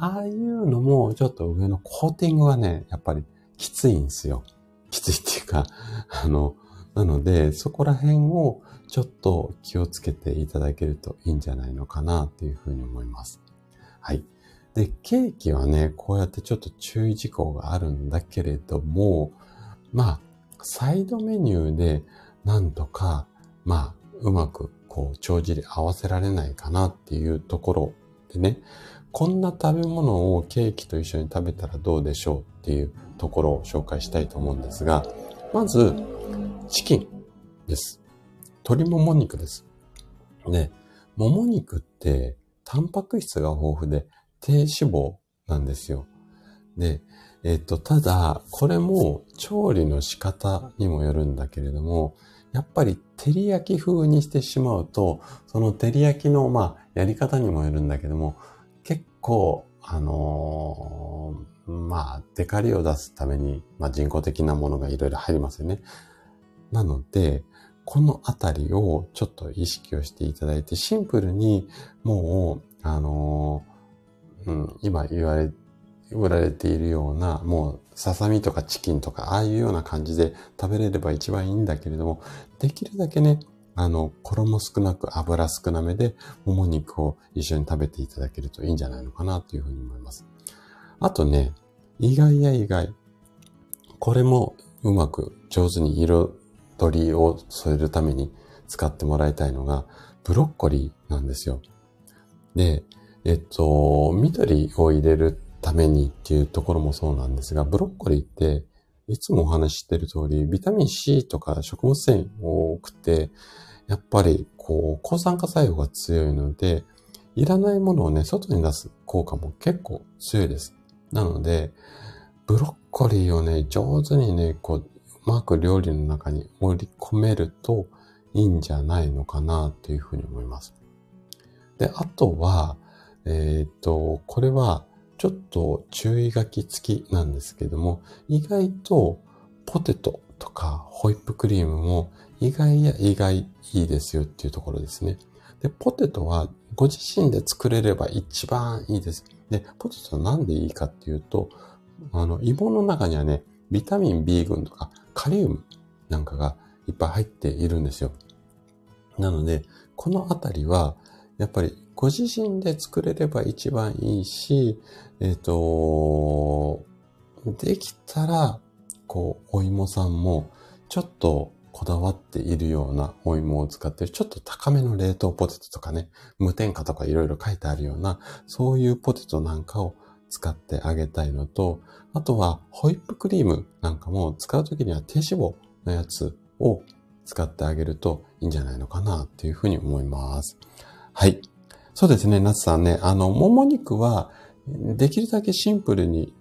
A: ああいうのもちょっと上のコーティングはね、やっぱりきついんですよ。きついっていうか、あの、なので、そこら辺をちょっと気をつけていただけるといいんじゃないのかなっていうふうに思います。はい。で、ケーキはね、こうやってちょっと注意事項があるんだけれども、まあ、サイドメニューでなんとか、まあ、うまくこう、帳尻合わせられないかなっていうところでね、こんな食べ物をケーキと一緒に食べたらどうでしょうっていうところを紹介したいと思うんですが、まず、チキンです。鶏もも肉です。で、もも肉って、タンパク質が豊富で低脂肪なんですよ。で、えっと、ただ、これも調理の仕方にもよるんだけれども、やっぱり照り焼き風にしてしまうと、その照り焼きの、まあ、やり方にもよるんだけども、構、あのー、まあ、デカリを出すために、まあ、人工的なものがいろいろ入りますよね。なので、このあたりをちょっと意識をしていただいて、シンプルにもう、あのー、うん、今言われ、売られているような、もう、ささみとかチキンとか、ああいうような感じで食べれれば一番いいんだけれども、できるだけね、あの、衣少なく油少なめで、もも肉を一緒に食べていただけるといいんじゃないのかなというふうに思います。あとね、意外や意外。これもうまく上手に彩りを添えるために使ってもらいたいのが、ブロッコリーなんですよ。で、えっと、緑を入れるためにっていうところもそうなんですが、ブロッコリーっていつもお話ししてる通り、ビタミン C とか食物繊維多くて、やっぱり、こう、抗酸化作用が強いので、いらないものをね、外に出す効果も結構強いです。なので、ブロッコリーをね、上手にね、こう、うまく料理の中に盛り込めるといいんじゃないのかなっていうふうに思います。で、あとは、えっ、と、これはちょっと注意書き付きなんですけども、意外とポテトとかホイップクリームも意外や意外いいですよっていうところですね。で、ポテトはご自身で作れれば一番いいです。で、ポテトはなんでいいかっていうと、あの、芋の中にはね、ビタミン B 群とかカリウムなんかがいっぱい入っているんですよ。なので、このあたりは、やっぱりご自身で作れれば一番いいし、えっ、ー、と、できたら、こう、お芋さんも、ちょっとこだわっているようなお芋を使ってる、ちょっと高めの冷凍ポテトとかね、無添加とかいろいろ書いてあるような、そういうポテトなんかを使ってあげたいのと、あとはホイップクリームなんかも使うときには低脂肪のやつを使ってあげるといいんじゃないのかなっていうふうに思います。はい。そうですね、夏さんね。あの、もも肉は、できるだけシンプルに、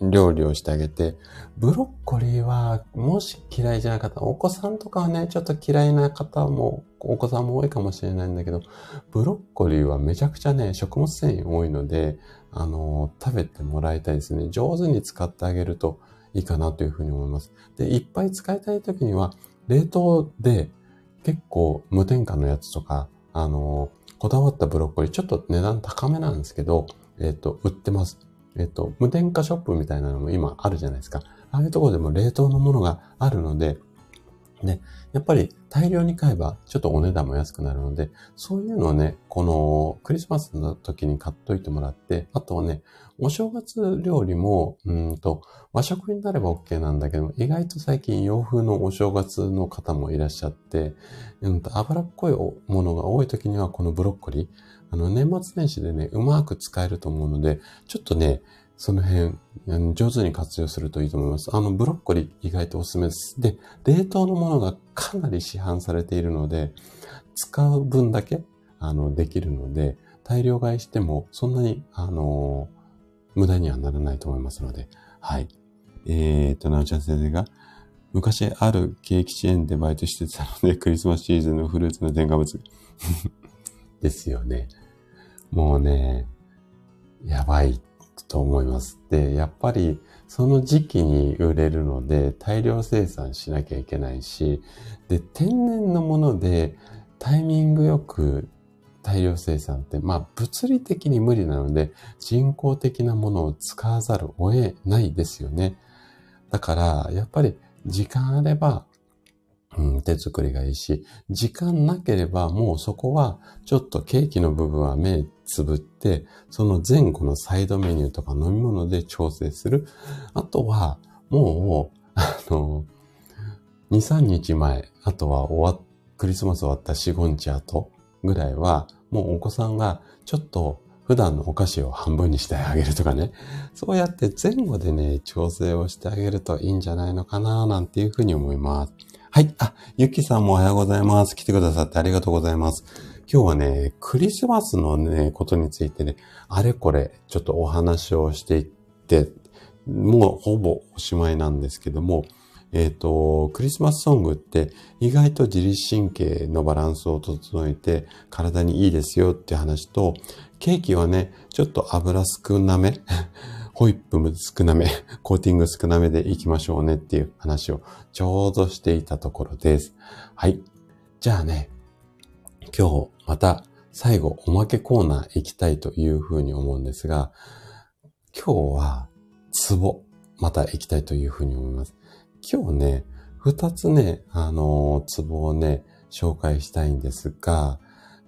A: 料理をしてあげて、ブロッコリーは、もし嫌いじゃなかった、お子さんとかはね、ちょっと嫌いな方も、お子さんも多いかもしれないんだけど、ブロッコリーはめちゃくちゃね、食物繊維多いので、あの、食べてもらいたいですね。上手に使ってあげるといいかなというふうに思います。で、いっぱい使いたい時には、冷凍で結構無添加のやつとか、あの、こだわったブロッコリー、ちょっと値段高めなんですけど、えっ、と、売ってます。えっ、と、無添加ショップみたいなのも今あるじゃないですか。ああいうところでも冷凍のものがあるので、ね、やっぱり大量に買えばちょっとお値段も安くなるので、そういうのをね、このクリスマスの時に買っといてもらって、あとはね、お正月料理も、うんと、和食になれば OK なんだけど、意外と最近洋風のお正月の方もいらっしゃって、うんと、脂っこいものが多い時にはこのブロッコリー、あの、年末年始でね、うまく使えると思うので、ちょっとね、その辺、上手に活用するといいと思います。あの、ブロッコリー意外とおすすめです。で、冷凍のものがかなり市販されているので、使う分だけ、あの、できるので、大量買いしても、そんなに、あの、無駄にはならないと思いますので、はい。えーと、なおちゃん先生が、昔あるケーキチェーンでバイトしてたので、クリスマスシーズンのフルーツの添加物。ですよね。もうね、やばいと思います。で、やっぱりその時期に売れるので大量生産しなきゃいけないし、で、天然のものでタイミングよく大量生産って、まあ物理的に無理なので人工的なものを使わざるを得ないですよね。だから、やっぱり時間あれば、うん、手作りがいいし、時間なければもうそこはちょっとケーキの部分は目つぶって、その前後のサイドメニューとか飲み物で調整する。あとは、もう、あの、2、3日前、あとは終わ、クリスマス終わった4、5日後ぐらいは、もうお子さんがちょっと普段のお菓子を半分にしてあげるとかね。そうやって前後でね、調整をしてあげるといいんじゃないのかななんていうふうに思います。はい。あ、ゆきさんもおはようございます。来てくださってありがとうございます。今日はね、クリスマスのね、ことについてね、あれこれ、ちょっとお話をしていって、もうほぼおしまいなんですけども、えっ、ー、と、クリスマスソングって意外と自律神経のバランスを整えて体にいいですよって話と、ケーキはね、ちょっと油少なめ、ホイップも少なめ、コーティング少なめでいきましょうねっていう話をちょうどしていたところです。はい。じゃあね、今日また最後おまけコーナー行きたいというふうに思うんですが、今日はツボ、また行きたいというふうに思います。今日ね、二つね、あのー、ツボをね、紹介したいんですが、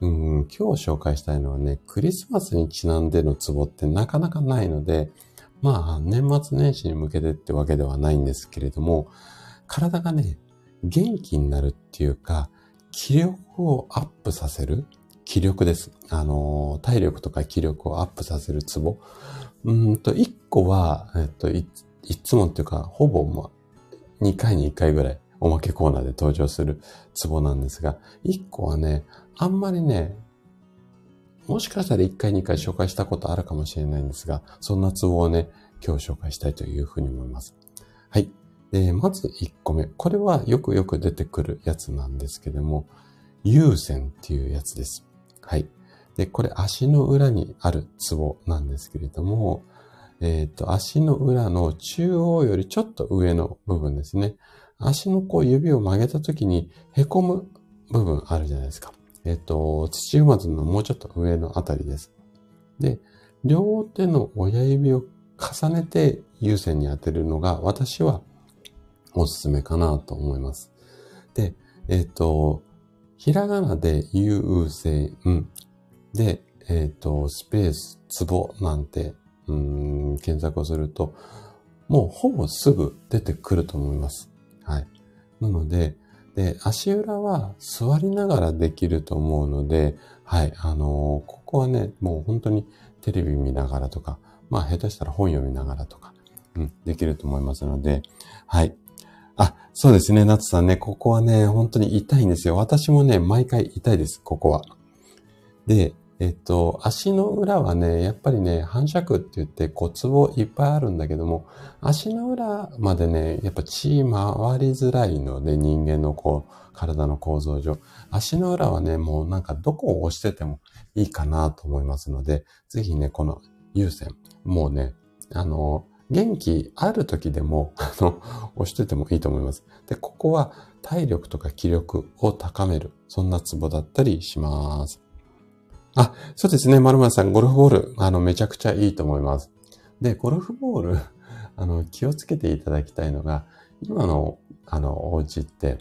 A: うん、今日紹介したいのはね、クリスマスにちなんでのツボってなかなかないので、まあ、年末年始に向けてってわけではないんですけれども、体がね、元気になるっていうか、気力をアップさせる気力です。あの、体力とか気力をアップさせるツボ。うんと、一個は、えっと、い、いつもっていうか、ほぼ、ま2回に1回ぐらいおまけコーナーで登場するツボなんですが、1個はね、あんまりね、もしかしたら1回2回紹介したことあるかもしれないんですが、そんなツボをね、今日紹介したいというふうに思います。はい。まず1個目。これはよくよく出てくるやつなんですけども、優先っていうやつです。はい。で、これ足の裏にあるツボなんですけれども、えっ、ー、と、足の裏の中央よりちょっと上の部分ですね。足のこう指を曲げた時に凹む部分あるじゃないですか。えっ、と、土踏まずのもうちょっと上のあたりです。で、両手の親指を重ねて優先に当てるのが私はおすすめかなと思います。で、えっ、と、ひらがなで優先で、えっ、と、スペース、ツボなんてうん、検索をすると、もうほぼすぐ出てくると思います。はい。なので、で、足裏は座りながらできると思うので、はい、あのー、ここはね、もう本当にテレビ見ながらとか、まあ下手したら本読みながらとか、うん、できると思いますので、はい。あ、そうですね、夏さんね、ここはね、本当に痛いんですよ。私もね、毎回痛いです、ここは。で、えっと、足の裏はね、やっぱりね、反射区って言って骨壺いっぱいあるんだけども、足の裏までね、やっぱ血回りづらいので、人間のこう、体の構造上。足の裏はね、もうなんかどこを押しててもいいかなと思いますので、ぜひね、この優先、もうね、あの、元気ある時でも、あの、押しててもいいと思います。で、ここは体力とか気力を高める、そんなツボだったりします。あ、そうですね。まるまるさん、ゴルフボール、あの、めちゃくちゃいいと思います。で、ゴルフボール、あの、気をつけていただきたいのが、今の、あの、お家って、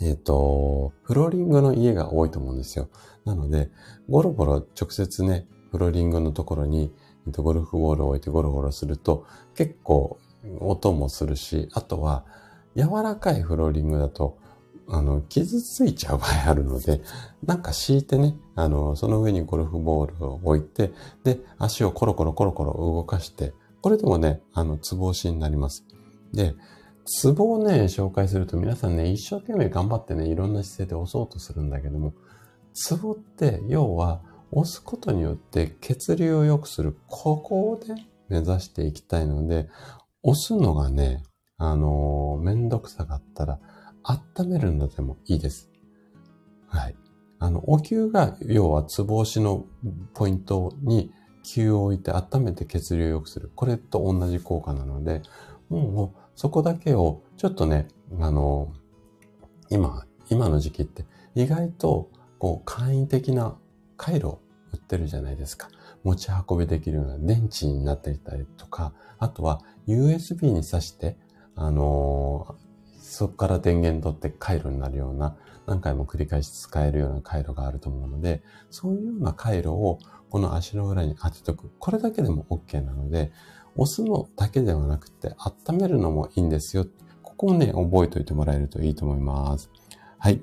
A: えっ、ー、と、フローリングの家が多いと思うんですよ。なので、ゴロゴロ直接ね、フローリングのところに、えっと、ゴルフボールを置いてゴロゴロすると、結構音もするし、あとは、柔らかいフローリングだと、あの、傷ついちゃう場合あるので、なんか敷いてね、あの、その上にゴルフボールを置いて、で、足をコロコロコロコロ動かして、これでもね、あの、ツボ押しになります。で、ツボをね、紹介すると皆さんね、一生懸命頑張ってね、いろんな姿勢で押そうとするんだけども、ツボって、要は、押すことによって血流を良くする、ここをね、目指していきたいので、押すのがね、あのー、めんどくさかったら、温めるのでもいいです。はい。あの、お灸が、要は、つぼ押しのポイントに灸を置いて温めて血流を良くする。これと同じ効果なので、もう、そこだけを、ちょっとね、あの、今、今の時期って意外と、こう、簡易的な回路売ってるじゃないですか。持ち運びできるような電池になっていたりとか、あとは USB に挿して、あのそこから電源取って回路になるような、何回も繰り返し使えるような回路があると思うので、そういうような回路をこの足の裏に当てとく。これだけでも OK なので、押すのだけではなくて、温めるのもいいんですよ。ここをね、覚えておいてもらえるといいと思います。はい。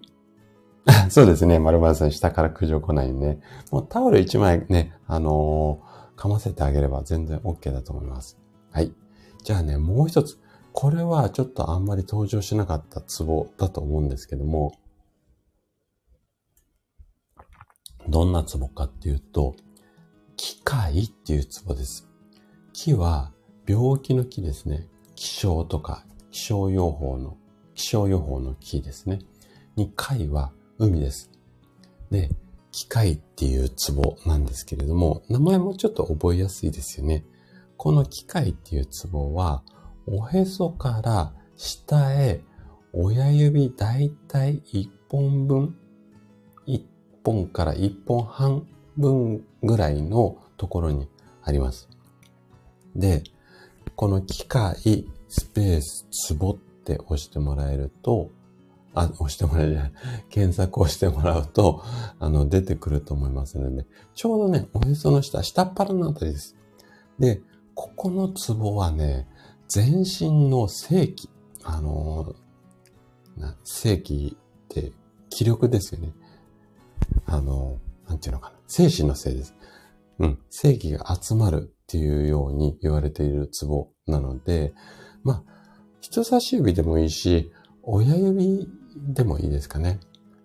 A: そうですね。丸丸さん、下から苦情来ないね。もうタオル1枚ね、あのー、かませてあげれば全然 OK だと思います。はい。じゃあね、もう一つ。これはちょっとあんまり登場しなかったツボだと思うんですけども、どんなツボかっていうと、機械っていうツボです。木は病気の木ですね。気象とか気象予報の、気象予報の木ですね。に貝は海です。で、機械っていうツボなんですけれども、名前もちょっと覚えやすいですよね。この機械っていうツボは、おへそから下へ親指だいたい1本分、本から1本半分ぐらいのところにあります。で、この機械スペースツボって押してもらえると、あ、押してもらえる、検索をしてもらうと、あの、出てくると思いますので、ちょうどね、おへその下、下っ腹のあたりです。で、ここのツボはね、全身の正気、あのな、正気って気力ですよね。あの、なんていうのかな。精神のせいです。うん。正気が集まるっていうように言われているツボなので、まあ、人差し指でもいいし、親指でもいいですかね。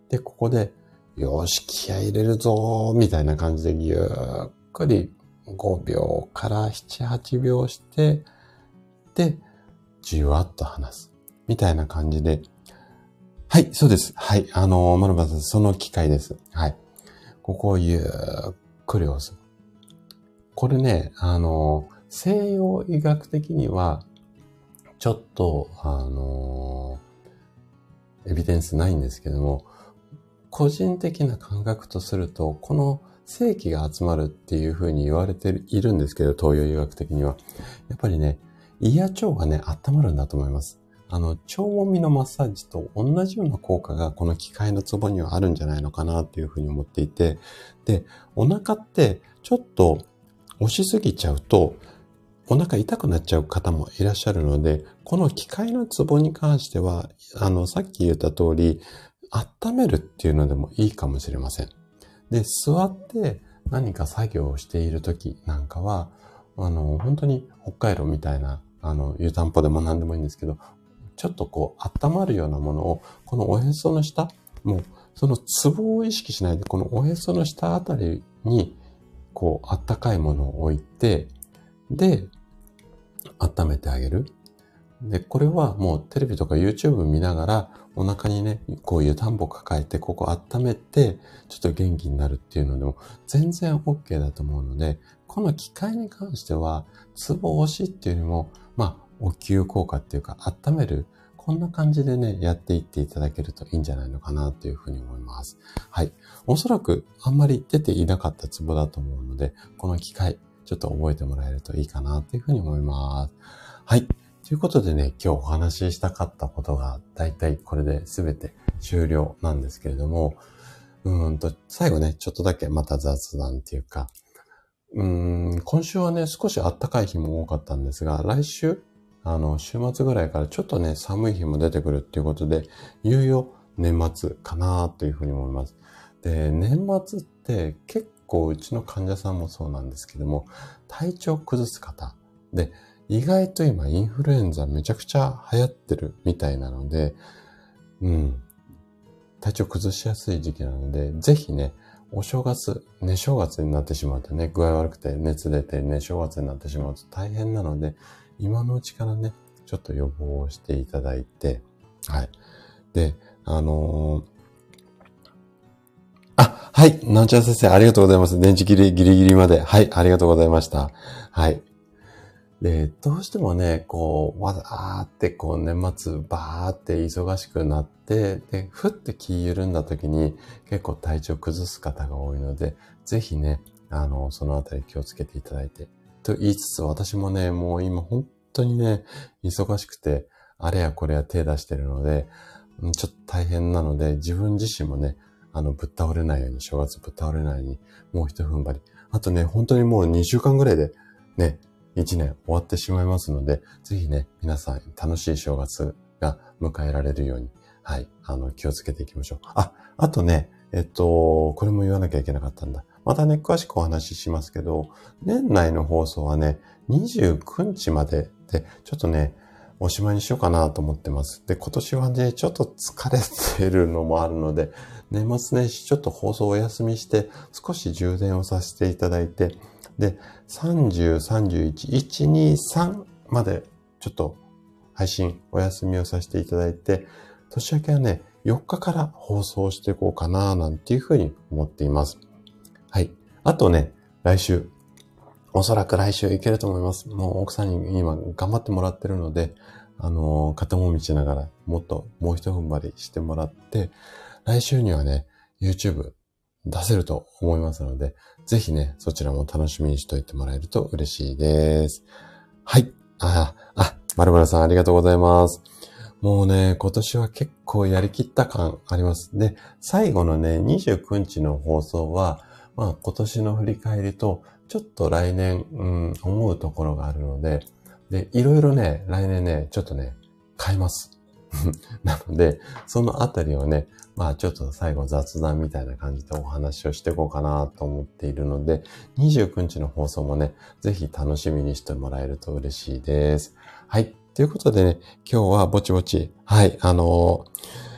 A: で、ここで、よし、気合入れるぞみたいな感じでゆっくり5秒から7、8秒して、で、じわっと離す。みたいな感じで。はい、そうです。はい、あのー、マルバさん、その機械です。はい。ここをゆっくり押す。これね、あの、西洋医学的には、ちょっと、あの、エビデンスないんですけども、個人的な感覚とすると、この正気が集まるっていうふうに言われているんですけど、東洋医学的には。やっぱりね、胃や腸がね、温まるんだと思います。あの、腸もみのマッサージと同じような効果がこの機械のツボにはあるんじゃないのかなっていうふうに思っていて、で、お腹ってちょっと押しすぎちゃうと、お腹痛くなっちゃう方もいらっしゃるので、この機械のツボに関しては、あの、さっき言った通り、温めるっていうのでもいいかもしれません。で、座って何か作業をしている時なんかは、あの、本当に北海道みたいな、あの、湯たんぽでも何でもいいんですけど、ちょっとこう、温まるようなものを、このおへその下、もう、そのツボを意識しないで、このおへその下あたりに、こう、あったかいものを置いて、で、温めてあげる。で、これはもうテレビとか YouTube 見ながら、お腹にね、こういう田んぼ抱えて、ここ温めて、ちょっと元気になるっていうのでも、全然 OK だと思うので、この機械に関しては、ツボ押しっていうよりも、まあ、お灸効果っていうか、温める、こんな感じでね、やっていっていただけるといいんじゃないのかなというふうに思います。はい。おそらくあんまり出ていなかったツボだと思うので、この機械、ちょっと覚えてもらえるといいかなというふうに思います。はい。ということでね、今日お話ししたかったことが、だいたいこれで全て終了なんですけれども、うんと、最後ね、ちょっとだけまた雑談っていうか、うん、今週はね、少し暖かい日も多かったんですが、来週、あの、週末ぐらいからちょっとね、寒い日も出てくるっていうことで、いよいよ年末かなというふうに思います。で、年末って結構うちの患者さんもそうなんですけども、体調崩す方で、意外と今インフルエンザめちゃくちゃ流行ってるみたいなので、うん、体調崩しやすい時期なので、ぜひね、お正月、寝正月になってしまうとね、具合悪くて熱出て寝正月になってしまうと大変なので、今のうちからね、ちょっと予防をしていただいて、はい。で、あのー、あ、はい。なんちゃら先生、ありがとうございます。電池ギリギリギリまで。はい、ありがとうございました。はい。で、どうしてもね、こう、わざーってこう年末バーって忙しくなって、で、ふって気緩んだ時に結構体調崩す方が多いので、ぜひね、あの、そのあたり気をつけていただいて。と言いつつ私もね、もう今本当にね、忙しくて、あれやこれや手出してるので、ちょっと大変なので、自分自身もね、あの、ぶっ倒れないように、正月ぶっ倒れないように、もう一踏ん張り。あとね、本当にもう2週間ぐらいで、ね、1年終わってしまいますので、ぜひね、皆さん楽しい正月が迎えられるように、はい、あの、気をつけていきましょう。あ、あとね、えっと、これも言わなきゃいけなかったんだ。またね、詳しくお話ししますけど、年内の放送はね、29日までで、ちょっとね、おしまいにしようかなと思ってます。で、今年はね、ちょっと疲れてるのもあるので、年末年始ちょっと放送お休みして、少し充電をさせていただいて、で、30、31、1、2、3までちょっと配信お休みをさせていただいて、年明けはね、4日から放送していこうかななんていうふうに思っています。はい。あとね、来週、おそらく来週いけると思います。もう奥さんに今頑張ってもらってるので、あのー、肩もみしながらもっともう一踏ん張りしてもらって、来週にはね、YouTube 出せると思いますので、ぜひね、そちらも楽しみにしといてもらえると嬉しいです。はい。あ、あ、まるまるさんありがとうございます。もうね、今年は結構やりきった感あります。で、最後のね、29日の放送は、まあ今年の振り返りと、ちょっと来年、うん、思うところがあるので、で、いろいろね、来年ね、ちょっとね、変えます。なので、そのあたりをね、まあちょっと最後雑談みたいな感じでお話をしていこうかなと思っているので、29日の放送もね、ぜひ楽しみにしてもらえると嬉しいです。はい。ということでね、今日はぼちぼち、はい、あのー、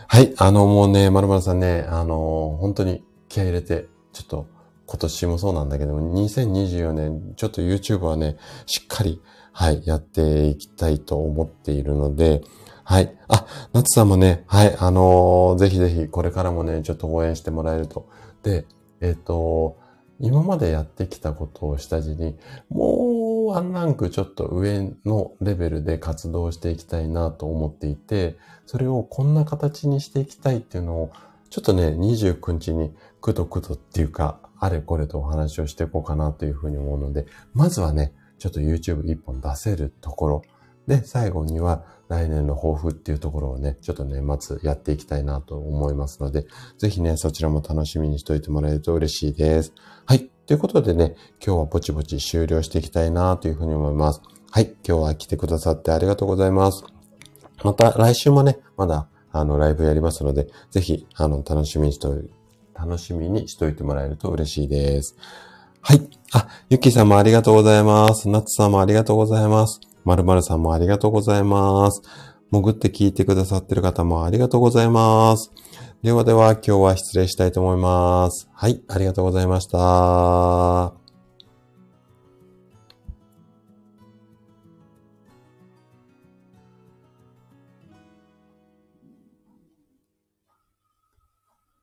A: はい、あのもうね、まるまるさんね、あのー、本当に気合入れて、ちょっと今年もそうなんだけども、2024年、ちょっと YouTube はね、しっかり、はい、やっていきたいと思っているので、はい。あ、夏さんもね、はい、あのー、ぜひぜひこれからもね、ちょっと応援してもらえると。で、えっ、ー、と、今までやってきたことを下地に、もうワンランクちょっと上のレベルで活動していきたいなと思っていて、それをこんな形にしていきたいっていうのを、ちょっとね、29日にくどくどっていうか、あれこれとお話をしていこうかなというふうに思うので、まずはね、ちょっと YouTube 一本出せるところ、で、最後には来年の抱負っていうところをね、ちょっと年末やっていきたいなと思いますので、ぜひね、そちらも楽しみにしておいてもらえると嬉しいです。はい。ということでね、今日はぼちぼち終了していきたいなというふうに思います。はい。今日は来てくださってありがとうございます。また来週もね、まだあのライブやりますので、ぜひあの楽しみにしておい楽しみにしといてもらえると嬉しいです。はい。あ、ゆきさんもありがとうございます。なつさんもありがとうございます。まるまるさんもありがとうございます。潜って聞いてくださってる方もありがとうございます。ではでは今日は失礼したいと思います。はい、ありがとうございました。